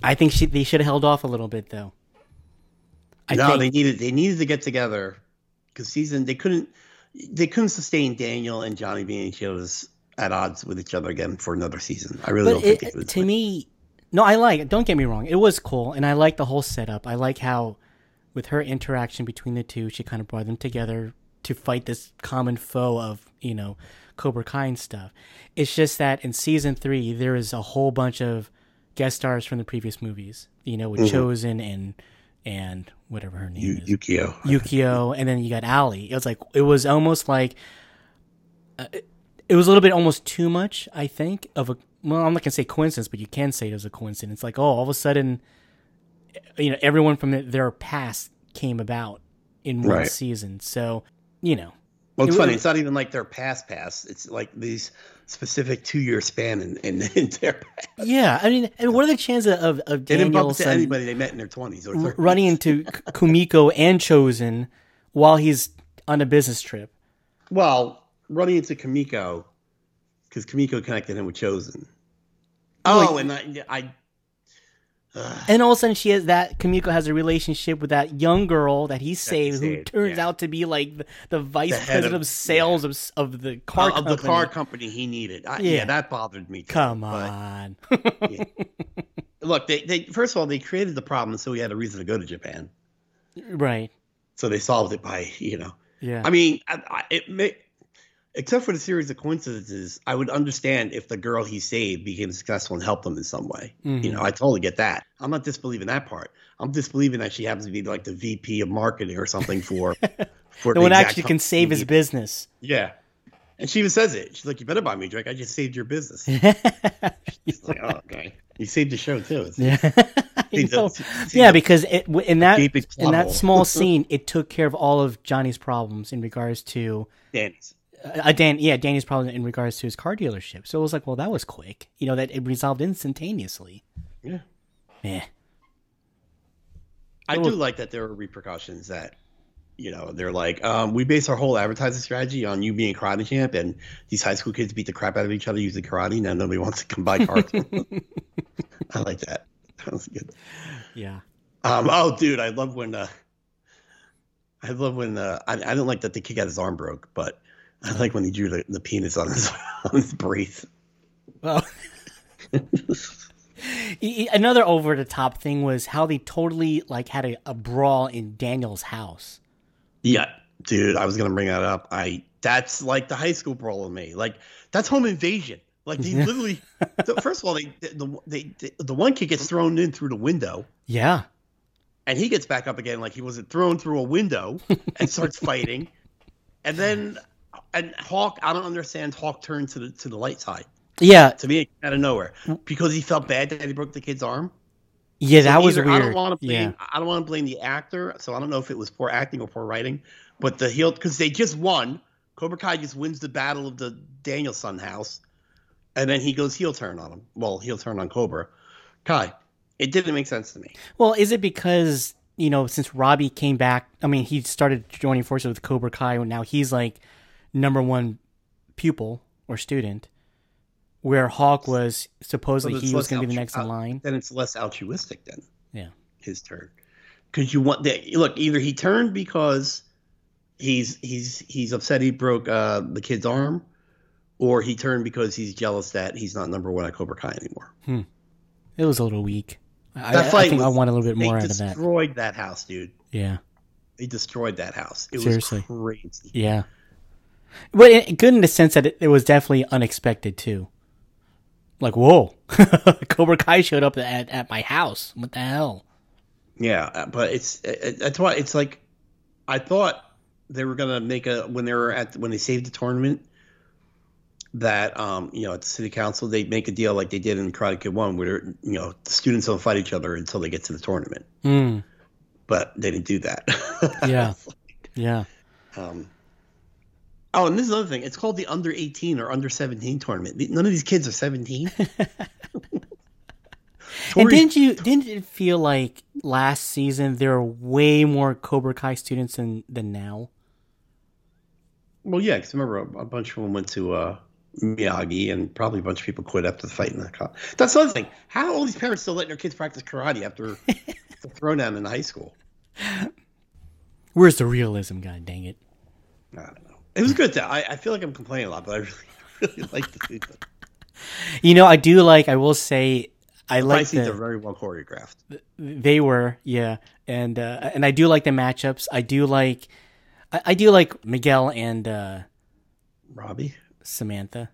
I think she, they should have held off a little bit though. I no, think, they needed they needed to get together because season they couldn't they couldn't sustain Daniel and Johnny being each other's at odds with each other again for another season. I really but don't think it, was could. to me, no, I like it. Don't get me wrong; it was cool, and I like the whole setup. I like how, with her interaction between the two, she kind of brought them together to fight this common foe of you know Cobra Kai stuff. It's just that in season three, there is a whole bunch of guest stars from the previous movies. You know, with Chozen and and whatever her name Mm-hmm. Yu- is. Yukie. Yukie, and then you got Allie. It was like it was almost like uh, it, it was a little bit almost too much. I think of a well, I'm not gonna say coincidence, but you can say it was a coincidence. It's Like oh, all of a sudden, you know, everyone from their past came about in one Right. season. So you know, Well, it's It funny. was- It's not even like their past past. It's like these specific two year span in, in, in their past. yeah. I mean, and what are the chances of of They didn't bump into anybody they met in their twenties or 30s. running into Kumiko and Chozen while he's on a business trip? Well, running into Kumiko because Kumiko connected him with Chozen. Oh, and I, I And all of a sudden, she has that Kumiko has a relationship with that young girl that he saved, who saved, turns yeah. out to be like the, the vice The president of- of, sales of of the car Uh, of the company. car company he needed. I, yeah. Yeah. that bothered me. Too. Come But, on, look, they, they first of all they created the problem, so he had a reason to go to Japan. right? So they solved it by you know. Yeah, I mean, I, I, it may, except for the series of coincidences, I would understand if the girl he saved became successful and helped them in some way. Mm-hmm. You know, I totally get that. I'm not disbelieving that part. I'm disbelieving that she happens to be like the VP of marketing or something for for the the one actually can save his business. Yeah. And she even says it. She's like, "You better buy me a drink. I just saved your business." She's like, "Oh, okay. You saved the show too." It's- Yeah, know. yeah, because it, in that in that small scene, it took care of all of Johnny's problems in regards to Danny's. Uh, Dan. Yeah, Danny's problem in regards to his car dealership. So it was like, well, that was quick. You know, that it resolved instantaneously. Yeah. Yeah, I do like that there are repercussions that, you know, they're like, um, we base our whole advertising strategy on you being a karate champ, and these high school kids beat the crap out of each other using karate. Now nobody wants to come buy cars. I like that. That was good. yeah. Um, oh, dude, I love when. Uh, I love when. Uh, I, I don't like that the kid got his arm broke, but I like when he drew the, the penis on his on his brace. Well, another over the top thing was how they totally like had a, a brawl in Daniel's house. Yeah, dude, I was gonna bring that up. I that's like the high school brawl with me. Like that's home invasion. Like they literally. so first of all, they the, they, they the one kid gets thrown in through the window, Yeah, and he gets back up again like he wasn't thrown through a window, and starts fighting. And then, and Hawk, I don't understand. Hawk turned to the to the light side. yeah, To me, out of nowhere, because he felt bad that he broke the kid's arm. yeah. So that was weird. I don't want to blame. yeah, I don't want to blame the actor. So I don't know if it was poor acting or poor writing. But the heel because they just won. Cobra Kai just wins the battle of the Danielson house, and then he goes heel turn on him. Well, heel turn on Cobra Kai. It didn't make sense to me. Well, is it because you know since Robbie came back? I mean, he started joining forces with Cobra Kai, and now he's like number one pupil or student, where Hawk was supposedly So he was going to be the next in uh, line. Then it's less altruistic. Then Yeah, his turn because you want that. Look, either he turned because he's he's he's upset he broke uh, the kid's arm, or he turned because he's jealous that he's not number one at Cobra Kai anymore. it was a little weak. I, That I- I fight think I want a little bit more out of that. destroyed that house, dude. Yeah, They destroyed that house. It Seriously. was crazy. yeah. But it, good in the sense that it, it was definitely unexpected too. Like, whoa, Cobra Kai showed up at, at my house. What the hell? Yeah, uh, but it's it, it- that's why it's like I thought they were gonna make a when they were at when they saved the tournament that um you know at the city council they make a deal like they did in Karate Kid One where you know the students don't fight each other until they get to the tournament, Mm, but they didn't do that. yeah, yeah. Um, oh, and this is another thing. It's called the under 18 or under 17 tournament. None of these kids are 17. And didn't you didn't it feel like last season there were way more Cobra Kai students than than now? Well, yeah, because remember a, a bunch of them went to uh, Miyagi, and probably a bunch of people quit after the fight in the car. That's the other thing. How are all these parents still letting their kids practice karate after the throwdown in high school? Where's the realism? God dang it! I don't know. It was good. Though. I, I feel like I'm complaining a lot, but I really, really like the season. You know, I do like. I will say, I The like the, are very well choreographed. they were yeah, and uh, and I do like the matchups. I do like, I, I do like Miguel and uh, Robbie. Samantha.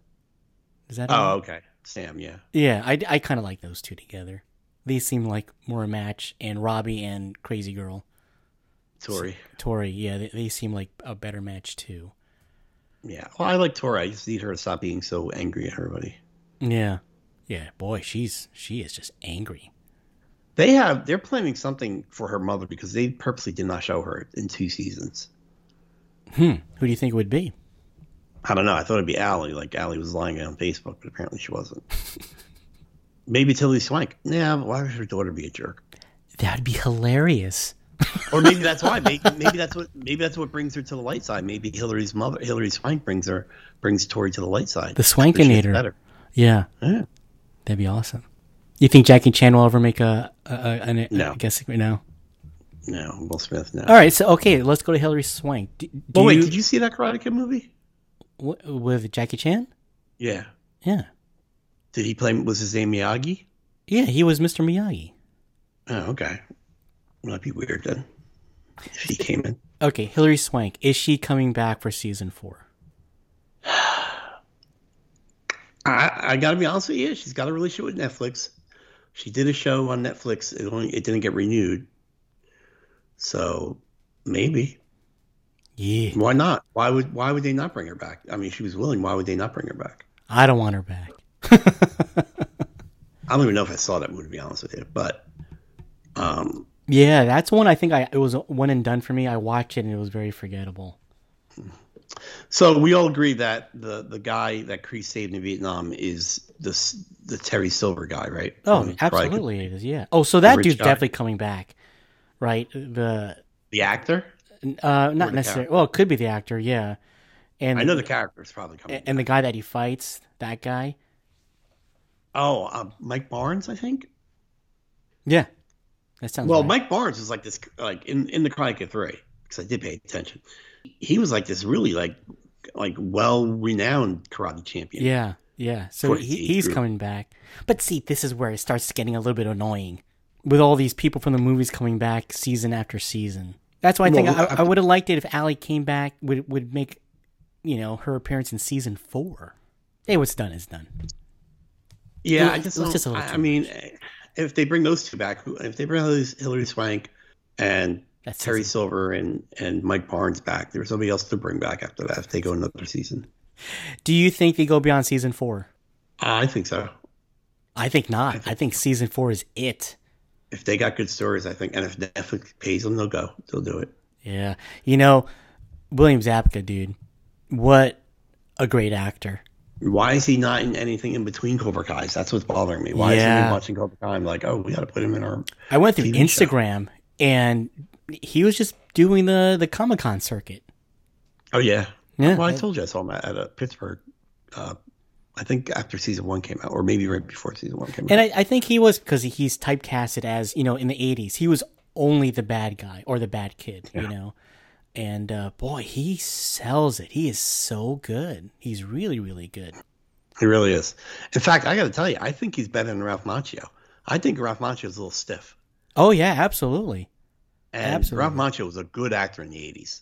Is that? Oh, okay. Sam, yeah. yeah. I I kind of like those two together. They seem like more a match, and Robbie and Crazy Girl Tori. Tori. Yeah, they, they seem like a better match too. Yeah. Well, I like Tori. I just need her to stop being so angry at everybody. Yeah. Yeah, boy, she's she is just angry. They have they're planning something for her mother because they purposely did not show her in two seasons. Hmm. Who do you think it would be? I don't know. I thought it'd be Allie, like Allie was lying on Facebook, but apparently she wasn't. maybe Tilly Swank. Yeah, but why would her daughter be a jerk? That'd be hilarious. Or maybe that's why. Maybe, maybe that's what. Maybe that's what brings her to the light side. Maybe Hilary's mother, Hilary Swank, brings her brings Tori to the light side. The So she gets Swankinator. better. Yeah. Yeah. That'd be awesome. You think Jackie Chan will ever make a, a, a an, No. I guess no. No, Will Smith. No. All right, so okay, let's go to Hilary Swank. Do, do Oh wait, you, did you see that Karate Kid movie? w- with Jackie Chan? Yeah. Yeah, Did he play? Was his name Miyagi? yeah, he was Mr. Miyagi. Oh, okay. Might be weird then. If he came in. Okay, Hilary Swank is she coming back for season four? I, I gotta be honest with you. She's got a relationship with Netflix. She did a show on Netflix. It only it didn't get renewed. So maybe. Yeah, Why not? Why would why would they not bring her back? I mean, she was willing. Why would they not bring her back? I don't want her back. I don't even know if I saw that movie to be honest with you. But um Yeah, that's one I think I it was one and done for me. I watched it and it was very forgettable. so we all agree that the the guy that Kreese saved in Vietnam is this the Terry Silver guy, right? Oh, From Karate Kid. absolutely it is. Yeah. Oh, so that dude's guy. definitely coming back, right? The The actor? uh, not necessarily. character? Well, it could be the actor. Yeah, and I know the character is probably coming. and the guy that he fights, that guy. oh, uh, Mike Barnes, I think. Yeah, that sounds. Well, right. Mike Barnes was like this, like in in the Karate Kid Three, because I did pay attention. He was like this really like like well renowned karate champion. Yeah, yeah. So he, he's group. coming back. But see, this is where it starts getting a little bit annoying with all these people from the movies coming back season after season. That's why I think Well, I, I- I would have liked it if Allie came back would would make, you know, her appearance in season four. Hey, what's done is done. yeah. It I just, just a little I, I mean, if they bring those two back, if they bring Hilary, Hilary Swank and That's Terry season- Silver and and Mike Barnes back, there's somebody else to bring back after that if they go another season. Do you think they go beyond season four? I think so. I think not. I think season four is it. If they got good stories, I think, and if Netflix pays them, they'll go. They'll do it. Yeah. You know, William Zabka, dude. What a great actor. Why is he not in anything in between Cobra Kai's? That's what's bothering me. Why is he watching Cobra Kai? I'm like, oh, we got to put him in our. I went through TV show. Instagram and he was just doing the the Comic Con circuit. Oh yeah. Yeah. Well, I told you I saw him at, a Pittsburgh. Uh, I think after season one came out, or maybe right before season one came And out. I, I think he was because he's typecasted as you know in the '80s. He was only the bad guy or the bad kid, you know. And uh, boy, he sells it. He is so good. He's really, really good. he really is. In fact, I got to tell you, I think he's better than Ralph Macchio. I think Ralph Macchio is a little stiff, Oh yeah, absolutely. and Absolutely. Ralph Macchio was a good actor in the '80s.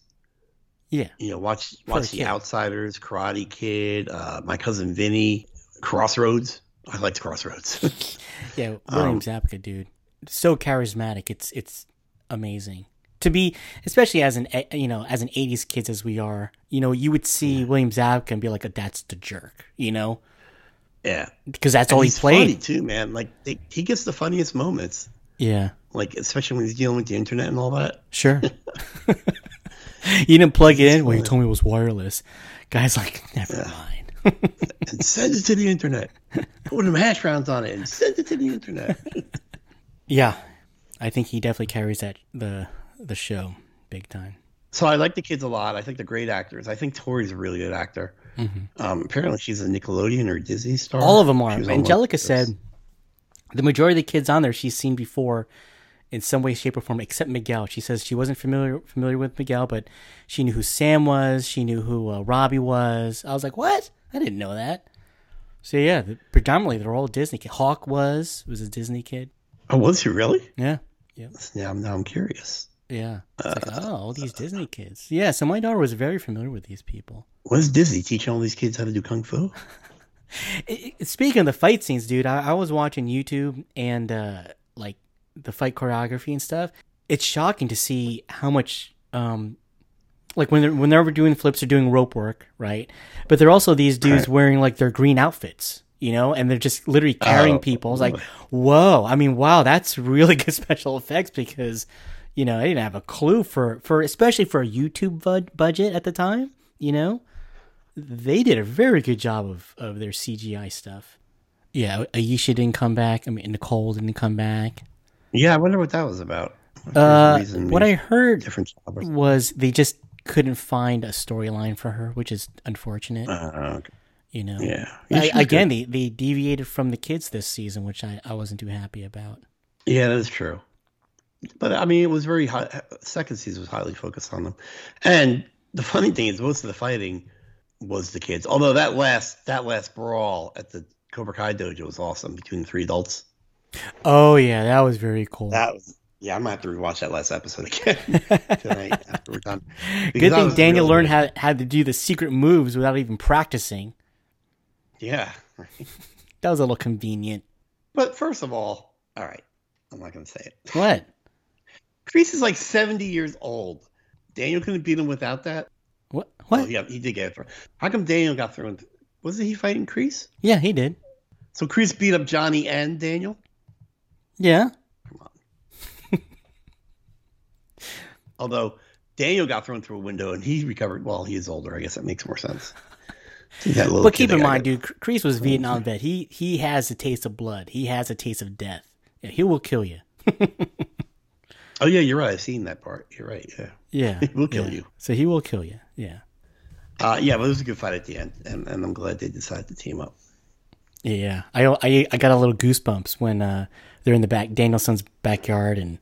Yeah, You know, watch watch The. Outsiders, Karate Kid, uh, My Cousin Vinny, Crossroads. I liked Crossroads. yeah. William Um, Zabka, dude, so charismatic. It's it's amazing to be, especially as an eh, you know as an '80s kids as we are. You know, you would see William Zabka and be like, "That's the jerk," you know, yeah, because that's And all he he's played. funny too, man. Like they, he gets the funniest moments. Yeah, Like especially when he's dealing with the internet and all that. sure. you didn't plug it in. Well, you told me it was wireless. Guys, like, never mind. and send it to the internet. Put some hash browns on it and send it to the internet. Yeah, I think he definitely carries that the the show big time. so I like the kids a lot. I think they're great actors. I think Tori's a really good actor. Um, apparently, she's a Nickelodeon or Disney star. Mm-hmm. All of them are. She was on one Angelica said the majority of the kids on there she's seen before in some way, shape, or form, except Miguel. She says she wasn't familiar familiar with Miguel, but she knew who Sam was. She knew who uh, Robbie was. I was like, what? I didn't know that. So yeah, the, predominantly they're all Disney. Kid. Hawk was was a Disney kid. Oh, was she really? Yeah, Yeah, now I'm curious. Yeah. It's like, oh, all these Disney kids. Yeah. So my daughter was very familiar with these people. What is Disney teaching all these kids how to do kung fu? Speaking of the fight scenes, dude, I, I was watching YouTube and uh, like the fight choreography and stuff. It's shocking to see how much, um, like when they're when they're doing flips, they're doing rope work, right? But they're also these dudes wearing like their green outfits, you know, and they're just literally carrying Oh, people. It's like, whoa! I mean, wow, that's really good special effects because, you know, I didn't have a clue for for especially for a YouTube bud- budget at the time, you know they did a very good job of, of their CGI stuff. Yeah, Aisha didn't come back. I mean, Nicole didn't come back. Yeah, I wonder what that was about. If there's a Uh, what I heard different was they just couldn't find a storyline for her, which is unfortunate. Uh, okay. You know. Yeah. Yeah, I, again, good. they they deviated from the kids this season, which I I wasn't too happy about. Yeah, that's true. But I mean, it was very high. Second season was highly focused on them, and the funny thing is, most of the fighting was the kids. Although that last that last brawl at the Cobra Kai dojo was awesome between the three adults. Oh yeah, that was very cool. That was yeah. I'm gonna have to rewatch that last episode again tonight after we're done. Good Because that thing Daniel really learned good. how how to do the secret moves without even practicing. Yeah, That was a little convenient. but first of all, all right, I'm not gonna say it. What? Kreese is like 70 years old. Daniel couldn't beat him without that. What? Oh, What? yeah, he did get it. thrown. How come Daniel got thrown? Wasn't he fighting Kreese? Yeah, he did. So Kreese beat up Johnny and Daniel. Yeah. Come on. Although Daniel got thrown through a window and he recovered. Well, he is older. I guess that makes more sense. But keep in mind, dude, Kreese was Vietnam vet. He he has a taste of blood. He has a taste of death. Yeah, he will kill you. Oh yeah, you're right. I've seen that part. You're right. Yeah. Yeah, He will kill yeah. you. So he will kill you. Yeah, Uh, yeah, but it was a good fight at the end, and, and I'm glad they decided to team up. yeah. I I I got a little goosebumps when uh they're in the back Danielson's backyard and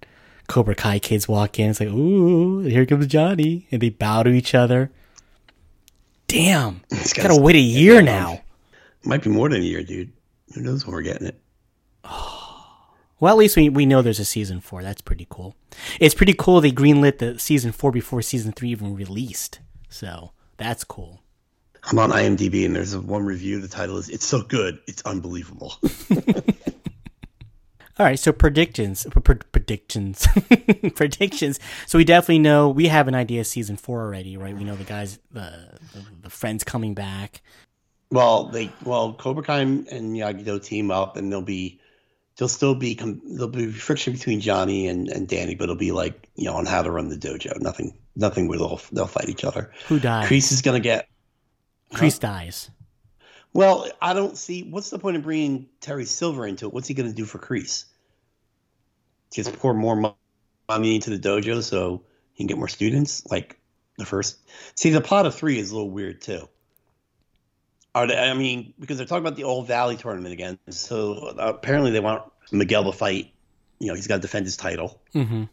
Cobra Kai kids walk in. It's like, ooh, here comes Johnny, and they bow to each other. Damn, This gotta wait a year now. Might be more than a year, dude. Who knows when we're getting it? Well, at least we, we know there's a season four. That's pretty cool. It's pretty cool they greenlit the season four before season three even released. So that's cool. I'm on IMDb and there's a one review. The title is "It's so good, it's unbelievable." All right, so predictions, p- p- predictions, predictions. So we definitely know we have an idea of season four already, right? We know the guys, the the, the friends coming back. well, they well Cobra Kai and Miyagi-Do team up, and they'll be there'll still be there'll be friction between Johnny and, and Danny, but it'll be like you know on how to run the dojo. Nothing nothing where they'll they'll fight each other. Who dies? Kreese is gonna get Kreese dies. Well, I don't see what's the point of bringing Terry Silver into it. What's he going to do for Kreese? Just pour more money into the dojo so he can get more students. Like the first, see the plot of three is a little weird too. Are they, I mean, because they're talking about the All Valley tournament again. So uh, apparently they want Miguel to fight. You know, he's got to defend his title. hmm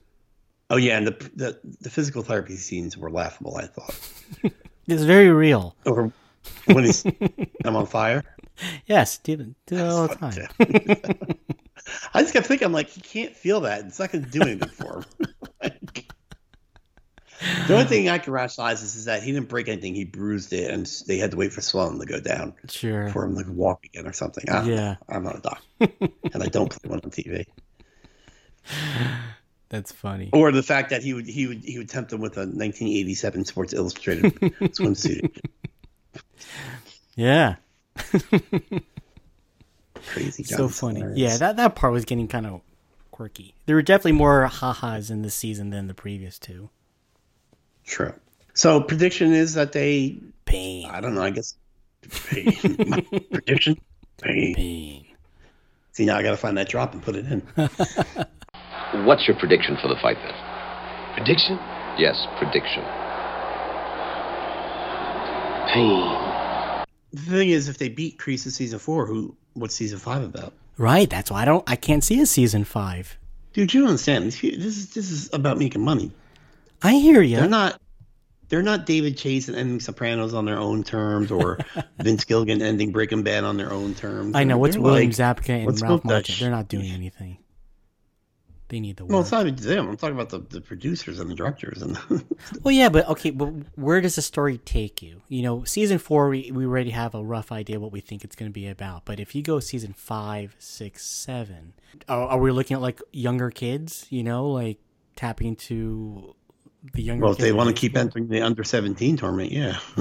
Oh yeah, and the the, the physical therapy scenes were laughable. I thought. It's very real. Or when he's I'm on fire. Yes, do, do all the time. I just kept thinking, I'm like, he can't feel that. It's not going to do anything for him. The only thing I can rationalize is, is that he didn't break anything. He bruised it, and they had to wait for swelling to go down Sure. for him to walk again or something. I, yeah, I'm not a doctor, and I don't play one on TV. That's funny. Or the fact that he would he would he would tempt him with a 1987 Sports Illustrated swimsuit. Yeah. Crazy. so John's funny. hilarious. Yeah, that that part was getting kind of quirky. There were definitely more ha-has in this season than the previous two. True. So prediction is that they Pain. I don't know. I guess my prediction. Pain. Pain. See now I got to find that drop and put it in. What's your prediction for the fight then? Prediction? Yes, prediction. Pain. The thing is, if they beat Kreese in season four, who what's season five about? Right, that's why I don't I can't see a season 5. Dude, you don't understand. This is this is about making money. I hear you. They're not. They're not David Chase and ending Sopranos on their own terms, or Vince Gilligan ending Breaking Bad on their own terms. I know what's William like- Zabka and Ralph Martin. They're not doing anything. They need the Well, it's not them. I'm talking about the, the producers and the directors and. The Well, yeah, but okay, but where does the story take you? You know, season four, we, we already have a rough idea what we think it's going to be about. But if you go season five, six, seven, are, are we looking at like younger kids? You know, like tapping into the younger. well, if they want to keep entering the under 17 tournament, yeah.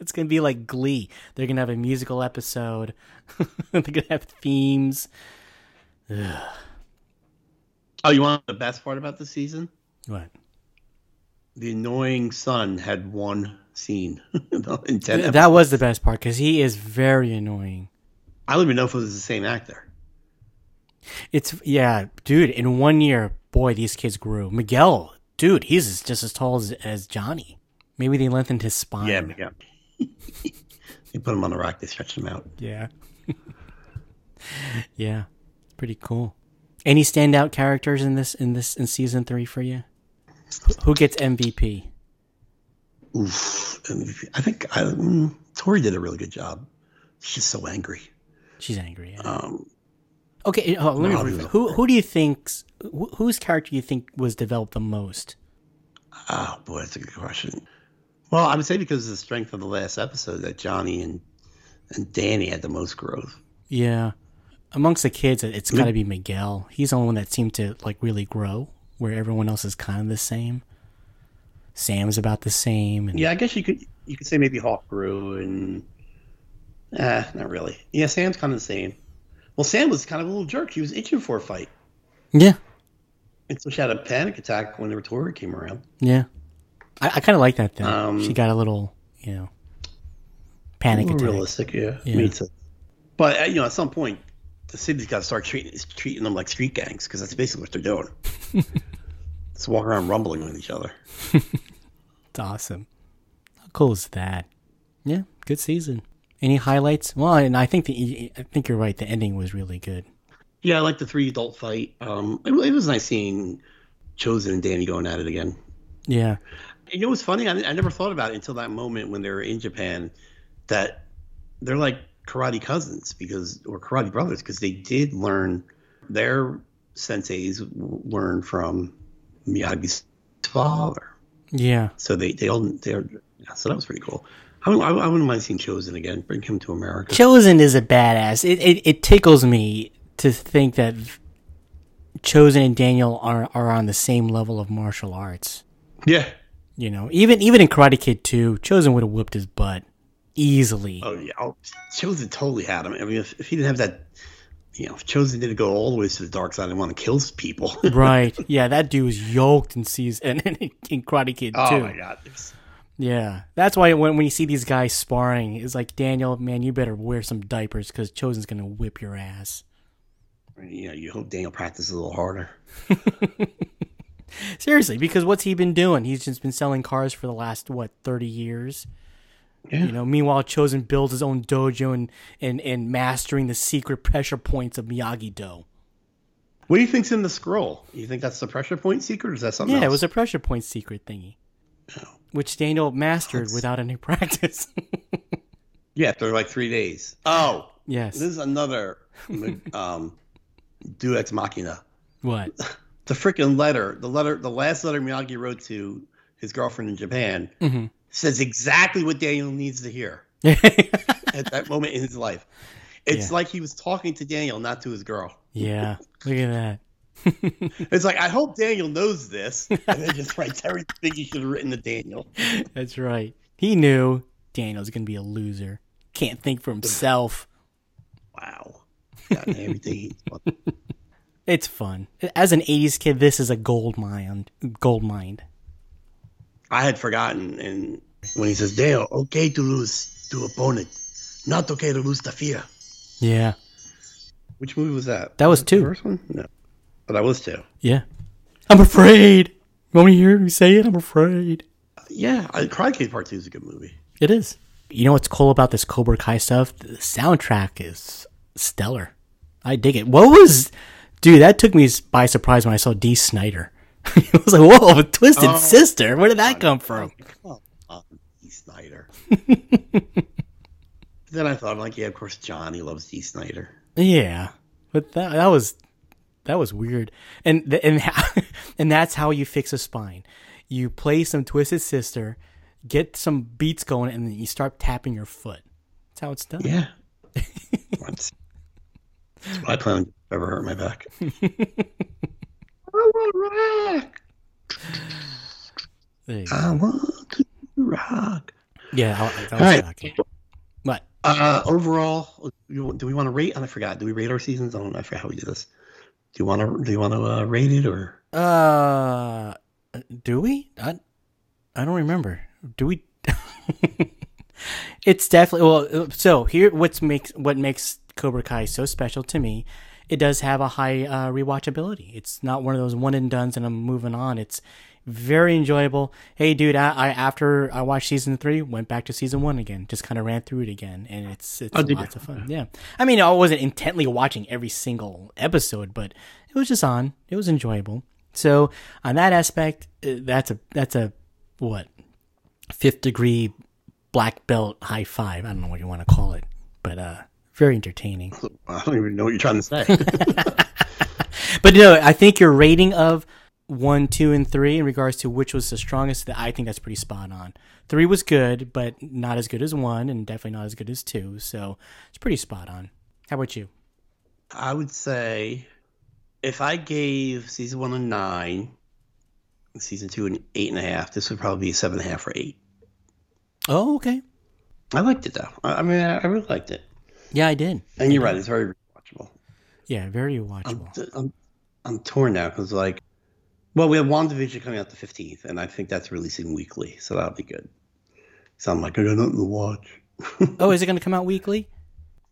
it's going to be like Glee. They're going to have a musical episode. They're going to have themes. oh, you want the best part about the season? What? The annoying son had one scene in 10 Th- that was the best part because he is very annoying. I don't even know if it was the same actor. It's yeah, dude. In one year, boy, these kids grew. Miguel, dude, he's just as tall as, as Johnny. Maybe they lengthened his spine. Yeah, yeah. they put him on the rack, they stretched him out. Yeah. yeah. Pretty cool. Any standout characters in this in this in season three for you? Who gets MVP? Oof. MVP. I think I, mm, Tori did a really good job. She's so angry. She's angry. Yeah. Um, Okay, oh, let me rephrase. who who do you think who, whose character do you think was developed the most? oh boy, that's a good question. Well, I would say because of the strength of the last episode that Johnny and and Danny had the most growth. Yeah, amongst the kids, it- it's mm-hmm. got to be Miguel. He's the only one that seemed to like really grow, where everyone else is kind of the same. Sam's about the same. And, Yeah, I guess you could you could say maybe Hawk grew and ah, not really. Yeah, Sam's kind of the same. Well, Sam was kind of a little jerk. She was itching for a fight, yeah, and so she had a panic attack when the Tori came around. yeah. I, I kind of like that though. Um, she got a little, you know, panic attack. realistic, yeah. Yeah. Me too. But uh, you know, at some point, the city's got to start treating treating them like street gangs because that's basically what they're doing. Just walk around rumbling with each other. It's awesome. How cool is that? Yeah, good season. Any highlights? Well, and I think the I think you're right. The ending was really good. Yeah, I like the three adult fight. Um, it, it was nice seeing Chozen and Danny going at it again. Yeah, You know what's funny? I, I never thought about it until that moment when they were in Japan that they're like karate cousins because or karate brothers because they did learn their senseis learned from Miyagi's father. yeah. So they they all they're so that was pretty cool. I, I, I wouldn't mind seeing Chozen again. Bring him to America. Chozen is a badass. It, it it tickles me to think that Chozen and Daniel are are on the same level of martial arts. yeah. You know, even even in Karate Kid 2, Chozen would have whooped his butt easily. Oh yeah. Oh, Chozen totally had him. I mean, if, if he didn't have that, you know, if Chozen didn't go all the way to the dark side and want to kill people. Right. Yeah, that dude was yoked in season and in Karate Kid 2. oh my god. It's- Yeah, that's why when when you see these guys sparring, it's like Daniel, man, you better wear some diapers because Chozen's gonna whip your ass. You know, you hope Daniel practices a little harder. Seriously, because what's he been doing? He's just been selling cars for the last what thirty years. Yeah. You know, meanwhile, Chozen builds his own dojo and and and mastering the secret pressure points of Miyagi Do. What do you think's in the scroll? You think that's the pressure point secret, or is that something Yeah, else? it was a pressure point secret thingy, oh. Which Daniel mastered without any practice. yeah, they're like three days. Oh, yes. this is another um, Deus Ex Machina. what? The freaking letter, the letter, the last letter Miyagi wrote to his girlfriend in Japan Mm-hmm. says exactly what Daniel needs to hear at that moment in his life. It's Yeah. like he was talking to Daniel, not to his girl. yeah. Look at that. It's like I hope Daniel knows this, and then just writes everything he should have written to Daniel. That's right. He knew Daniel's gonna be a loser. Can't think for himself. Wow, got everything. It's fun. As an '80s kid, this is a gold mine. Gold mine. I had forgotten, and when he says Dale, okay to lose to opponent, not okay to lose to fear. Yeah. Which movie was that? That was The two. first one? No, but that was too. Yeah. I'm afraid. You want me to hear me say it? I'm afraid. Yeah, I, Kid Part Two is a good movie. It is. You know what's cool about this Cobra Kai stuff? The soundtrack is stellar. I dig it. What was, dude? That took me by surprise when I saw Dee Snider. I was like, "Whoa, a twisted oh, sister! Where did that come from?" Come on, Dee Snider. then I thought, I'm like, yeah, of course, Johnny loves Dee Snider. Yeah, but that that was that was weird, and th- and and that's how you fix a spine. You play some Twisted Sister, get some beats going, and then you start tapping your foot. That's how it's done. Yeah. that's, that's what I plan on if ever hurt my back. I want rock. There you go. I want to rock. Yeah, I- that was All right. shocking. What? Uh, overall, do we want to rate? And I forgot. Do we rate our seasons? I don't. Know. I forgot how we do this. Do you want to? Do you want to uh, rate it or? Uh, do we? I, I don't remember. Do we? it's definitely well. So here, what's makes what makes Cobra Kai so special to me? It does have a high uh, rewatchability. It's not one of those one and duns, and I'm moving on. It's very enjoyable. Hey, dude, I, I after I watched season three, went back to season one again. Just kind of ran through it again, and it's it's Oh, lots of fun. Yeah, I mean, I wasn't intently watching every single episode, but it was just on. It was enjoyable. So on that aspect, uh, that's a that's a what fifth degree black belt high five. I don't know what you want to call it, but uh, very entertaining. I don't even know what you're trying to say. But no, I think your rating of one, two, and three in regards to which was the strongest, that I think that's pretty spot on. Three was good, but not as good as one, and definitely not as good as two. So it's pretty spot on. How about you? I would say if I gave season one a nine, season two an eight and a half, this would probably be a seven and a half or eight. Oh, okay. I liked it though. I, mean, I, really liked it. Yeah, I did. And you're right; it's very watchable. Yeah, very I'm, watchable. I'm, I'm torn now because like, well, we have WandaVision coming out the 15th, and I think that's releasing weekly, so that'll be good. So I'm like, I got nothing to watch. Oh, is it going to come out weekly?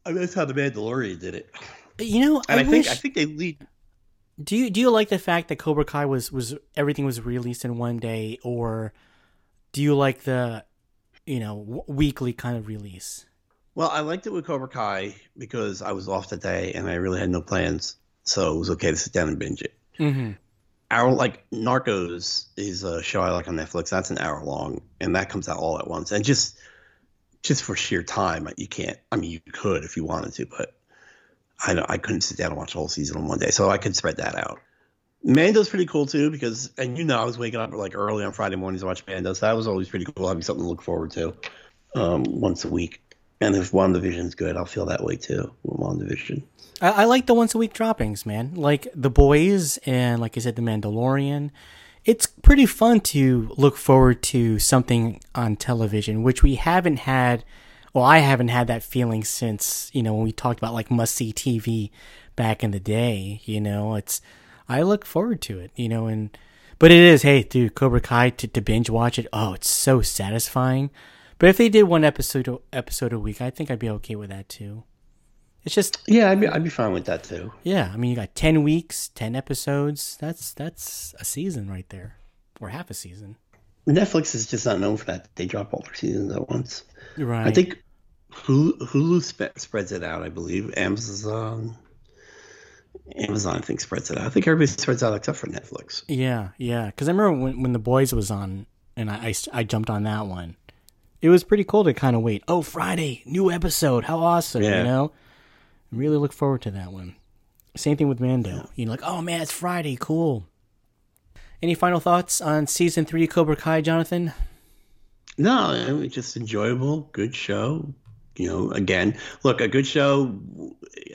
I mean, that's how the Mandalorian did it. You know, And I, I, think wish. I think they lead. do you do you like the fact that Cobra Kai was was everything was released in one day, or do you like the you know w- weekly kind of release? Well, I liked it with Cobra Kai because I was off that day and I really had no plans, so it was okay to sit down and binge it. Mm-hmm. Hour like Narcos is a show I like on Netflix. That's an hour long, and that comes out all at once. And just just for sheer time, you can't. I mean, you could if you wanted to, but I I couldn't sit down and watch the whole season in one day, so I could spread that out. Mando's pretty cool too because, and you know, I was waking up like early on Friday mornings to watch Mando, so that was always pretty cool having something to look forward to um, once a week. And if WandaVision's good, I'll feel that way too with WandaVision. I, I like the once a week droppings, man. Like The Boys and, like I said, The Mandalorian. It's pretty fun to look forward to something on television, which we haven't had. Well, I haven't had that feeling since you know when we talked about like must see TV back in the day. You know, it's I look forward to it. You know, and but it is hey, dude, Cobra Kai to, to binge watch it. Oh, it's so satisfying. But if they did one episode episode a week, I think I'd be okay with that too. It's just Yeah, I'd be, I'd be fine with that too. yeah, I mean you got ten weeks, ten episodes. That's that's a season right there, or half a season. Netflix is just not known for that. They drop all their seasons at once. Right. I think Hulu, Hulu spe- spreads it out. I believe Amazon, Amazon, I think spreads it out. I think everybody spreads out except for Netflix. Yeah, yeah. Because I remember when when the boys was on, and I I jumped on that one. It was pretty cool to kind of wait. Oh, Friday, new episode. How awesome! Yeah. You know, I really look forward to that one. Same thing with Mando. You know, like oh man, it's Friday. Cool. Any final thoughts on season three Cobra Kai, Jonathan? No, it was just enjoyable, good show. You know, again, look, a good show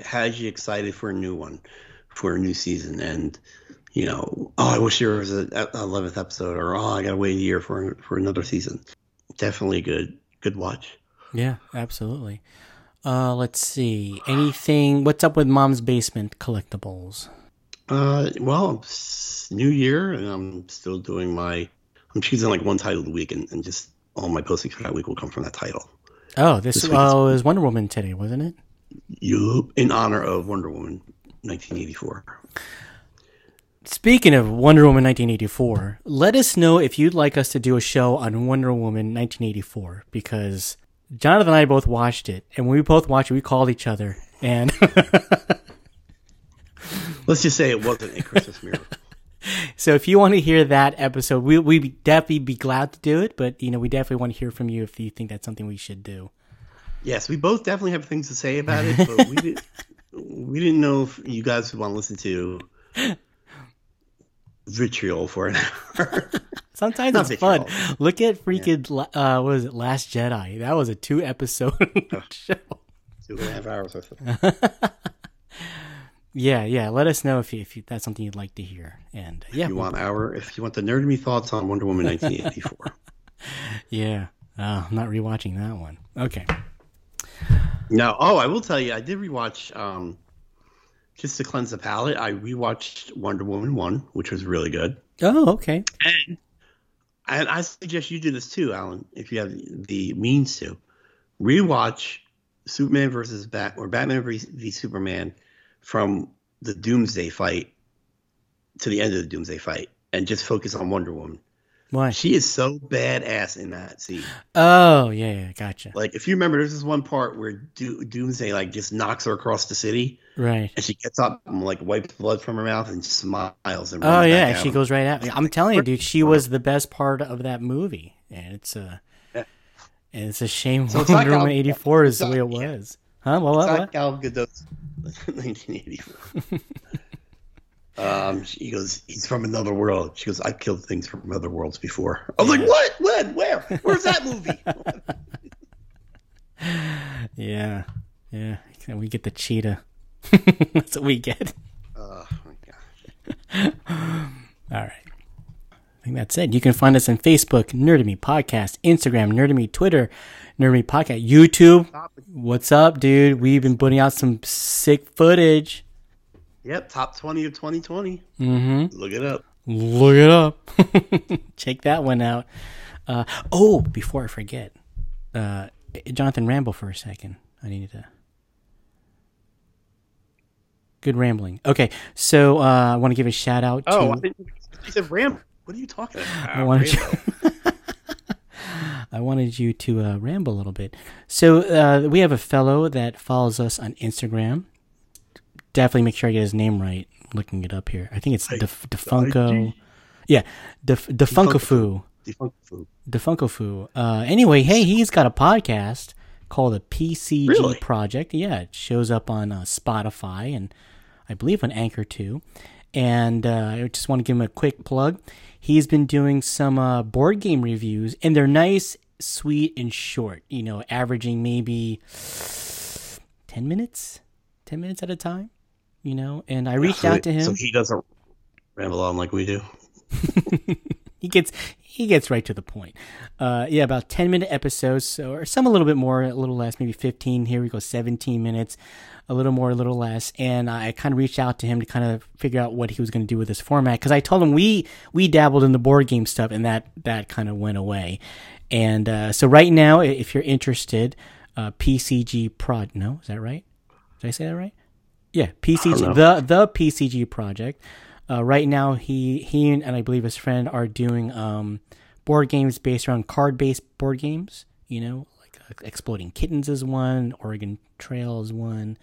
has you excited for a new one, for a new season, and you know, oh, I wish there was a eleventh episode, or oh, I gotta wait a year for for another season. Definitely good, good watch. Yeah, absolutely. Uh, let's see. Anything? What's up with Mom's Basement collectibles? Uh, well, it's new year, and I'm still doing my. I'm choosing like one title the week, and, and just all my postings for that week will come from that title. Oh, this, This oh, it was Wonder Woman today, wasn't it? You, in honor of Wonder Woman, 1984. Speaking of Wonder Woman 1984, let us know if you'd like us to do a show on Wonder Woman 1984 because Jonathan and I both watched it, and when we both watched it, we called each other, and Let's just say it wasn't a Christmas miracle. so if you want to hear that episode, we we definitely be glad to do it. But you know, we definitely want to hear from you if you think that's something we should do. Yes, we both definitely have things to say about it, but we didn't. We didn't know if you guys would want to listen to vitriol for an hour. Sometimes Not it's fun. Look at freaking uh, what was it? Last Jedi. That was a two episode show. Two and a half hours. Or something. Yeah, yeah. Let us know if you, if you, that's something you'd like to hear. And uh, yeah, If you want our, if you want the nerd me thoughts on Wonder Woman 1984. yeah. Uh, I'm not rewatching that one. Okay. No. Oh, I will tell you, I did rewatch. Um, just to cleanse the palate, I rewatched Wonder Woman one, which was really good. Oh, okay. And I suggest you do this too, Alan, if you have the means to. Rewatch Superman versus Bat or Batman v Superman from the Doomsday fight to the end of the Doomsday fight, and just focus on Wonder Woman Why? She is so badass in that scene. Oh yeah, yeah, gotcha. Like if you remember, there's this one part where Do- Doomsday like just knocks her across the city, Right. and she gets up and like wipes blood from her mouth and smiles. And Oh yeah, she goes right out. I'm telling you, dude, she was the best part of that movie, and it's a, Yeah. and it's a shame So Wonder Woman '84 is the way it was. Huh? Well, what? It's what? Gal Gadot's 1984. um, she goes, he's from another world. She goes, I killed things from other worlds before. I was like, what? When? Where? Where's that movie? Yeah, yeah. And we get the cheetah. That's what we get. oh my god. All right. I think that's it. You can find us on Facebook, Nerdemy Podcast, Instagram, Nerdemy Twitter, Nerdemy Podcast, YouTube. What's up, dude? We've been putting out some sick footage. Yep, top 20 of 2020. Mm-hmm. Look it up. Look it up. Check that one out. Uh, oh, before I forget, uh, Jonathan ramble for a second. I needed to. Good rambling. Okay, so uh, I want to give a shout out to. Oh, I you said Ram. What are you talking about? I wanted you. I wanted you to uh, ramble a little bit. So uh, we have a fellow that follows us on Instagram. Definitely make sure I get his name right. I'm looking it up here. I think it's Def- Defunko. Yeah, Def- Defunkafu. Defunct food. Defunkofu. Uh, anyway, hey, he's got a podcast called the PCG Really? Project. Yeah, it shows up on uh, Spotify and I believe on Anchor too. And uh, I just want to give him a quick plug. He's been doing some uh, board game reviews, and they're nice, sweet, and short. You know, averaging maybe ten minutes, ten minutes at a time. You know, and I reached So- out to him. So he doesn't ramble on like we do. he gets he gets right to the point. Uh, yeah, about ten minute episodes, so or some a little bit more, a little less, maybe fifteen. Here we go, seventeen minutes, a little more, a little less. And I kind of reached out to him to kind of figure out what he was going to do with this format because I told him we we dabbled in the board game stuff, and that that kind of went away. And uh, so right now, if you're interested, uh, PCG Prod, no, is that right? Did I say that right? Yeah, PCG, the the PCG project. Uh, right now, he he and, and I believe his friend are doing um, board games based around card based board games. You know, Exploding Kittens is one, Oregon Trail is one,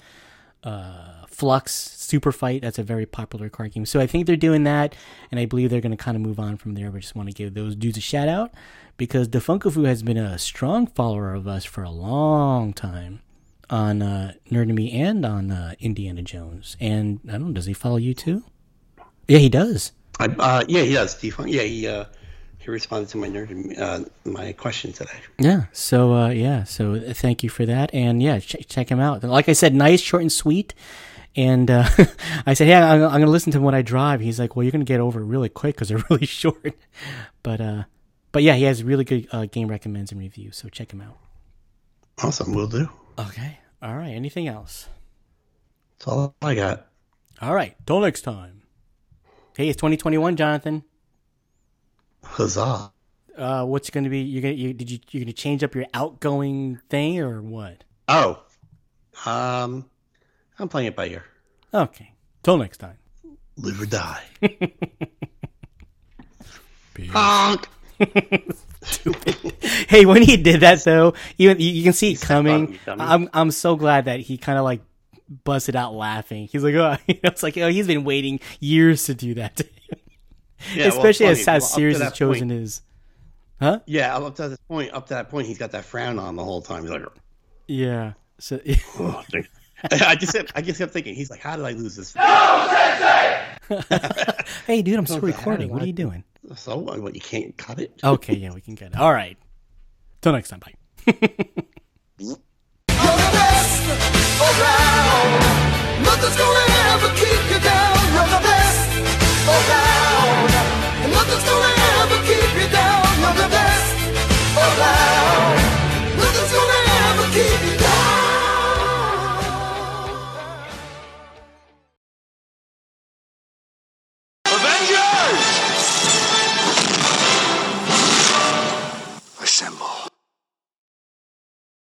uh, Fluxx Super Fight. That's a very popular card game. So I think they're doing that, and I believe they're going to kind of move on from there. But just want to give those dudes a shout out because Defunkafu has been a strong follower of us for a long time on uh, Nerdemy and on uh, Indiana Jones. And I don't know, does he follow you too? Yeah, he does. I, uh, yeah, he does. Defunct. Yeah, he uh, responded to my nerd uh, my question today. Yeah. So uh, yeah. So uh, thank you for that. And yeah, ch- check him out. Like I said, nice, short, and sweet. And uh, I said, yeah, I'm, I'm going to listen to them when I drive. He's like, well, you're going to get over it really quick because they're really short. But uh, but yeah, he has really good uh, game recommends and reviews. So check him out. Awesome, we'll do. Okay. All right. Anything else? That's all I got. All right. Till next time. Hey, it's 2021, Jonathan. Huzzah! Uh, what's going to be? You're gonna you, did you you're gonna change up your outgoing thing or what? Oh, um, I'm playing it by ear. Okay. Till next time. Live or die. Honk. Hey, when he did that though, even you, you can see it coming. I'm I'm so glad that he kind of like busted out laughing. He's like, oh, you know, it's like, oh, he's been waiting years to do that. Yeah, Especially funny. as how Well, serious that has Chozen point- his. Huh? Yeah, up to this point, up to that point, he's got that frown on the whole time. He's like, Yeah. So oh. I just, kept, I just kept thinking. He's like, how did I lose this? No, hey, dude, I'm still recording. What are you doing? So what? You can't cut it. Okay, yeah, we can cut it. All right. Till next time. Bye.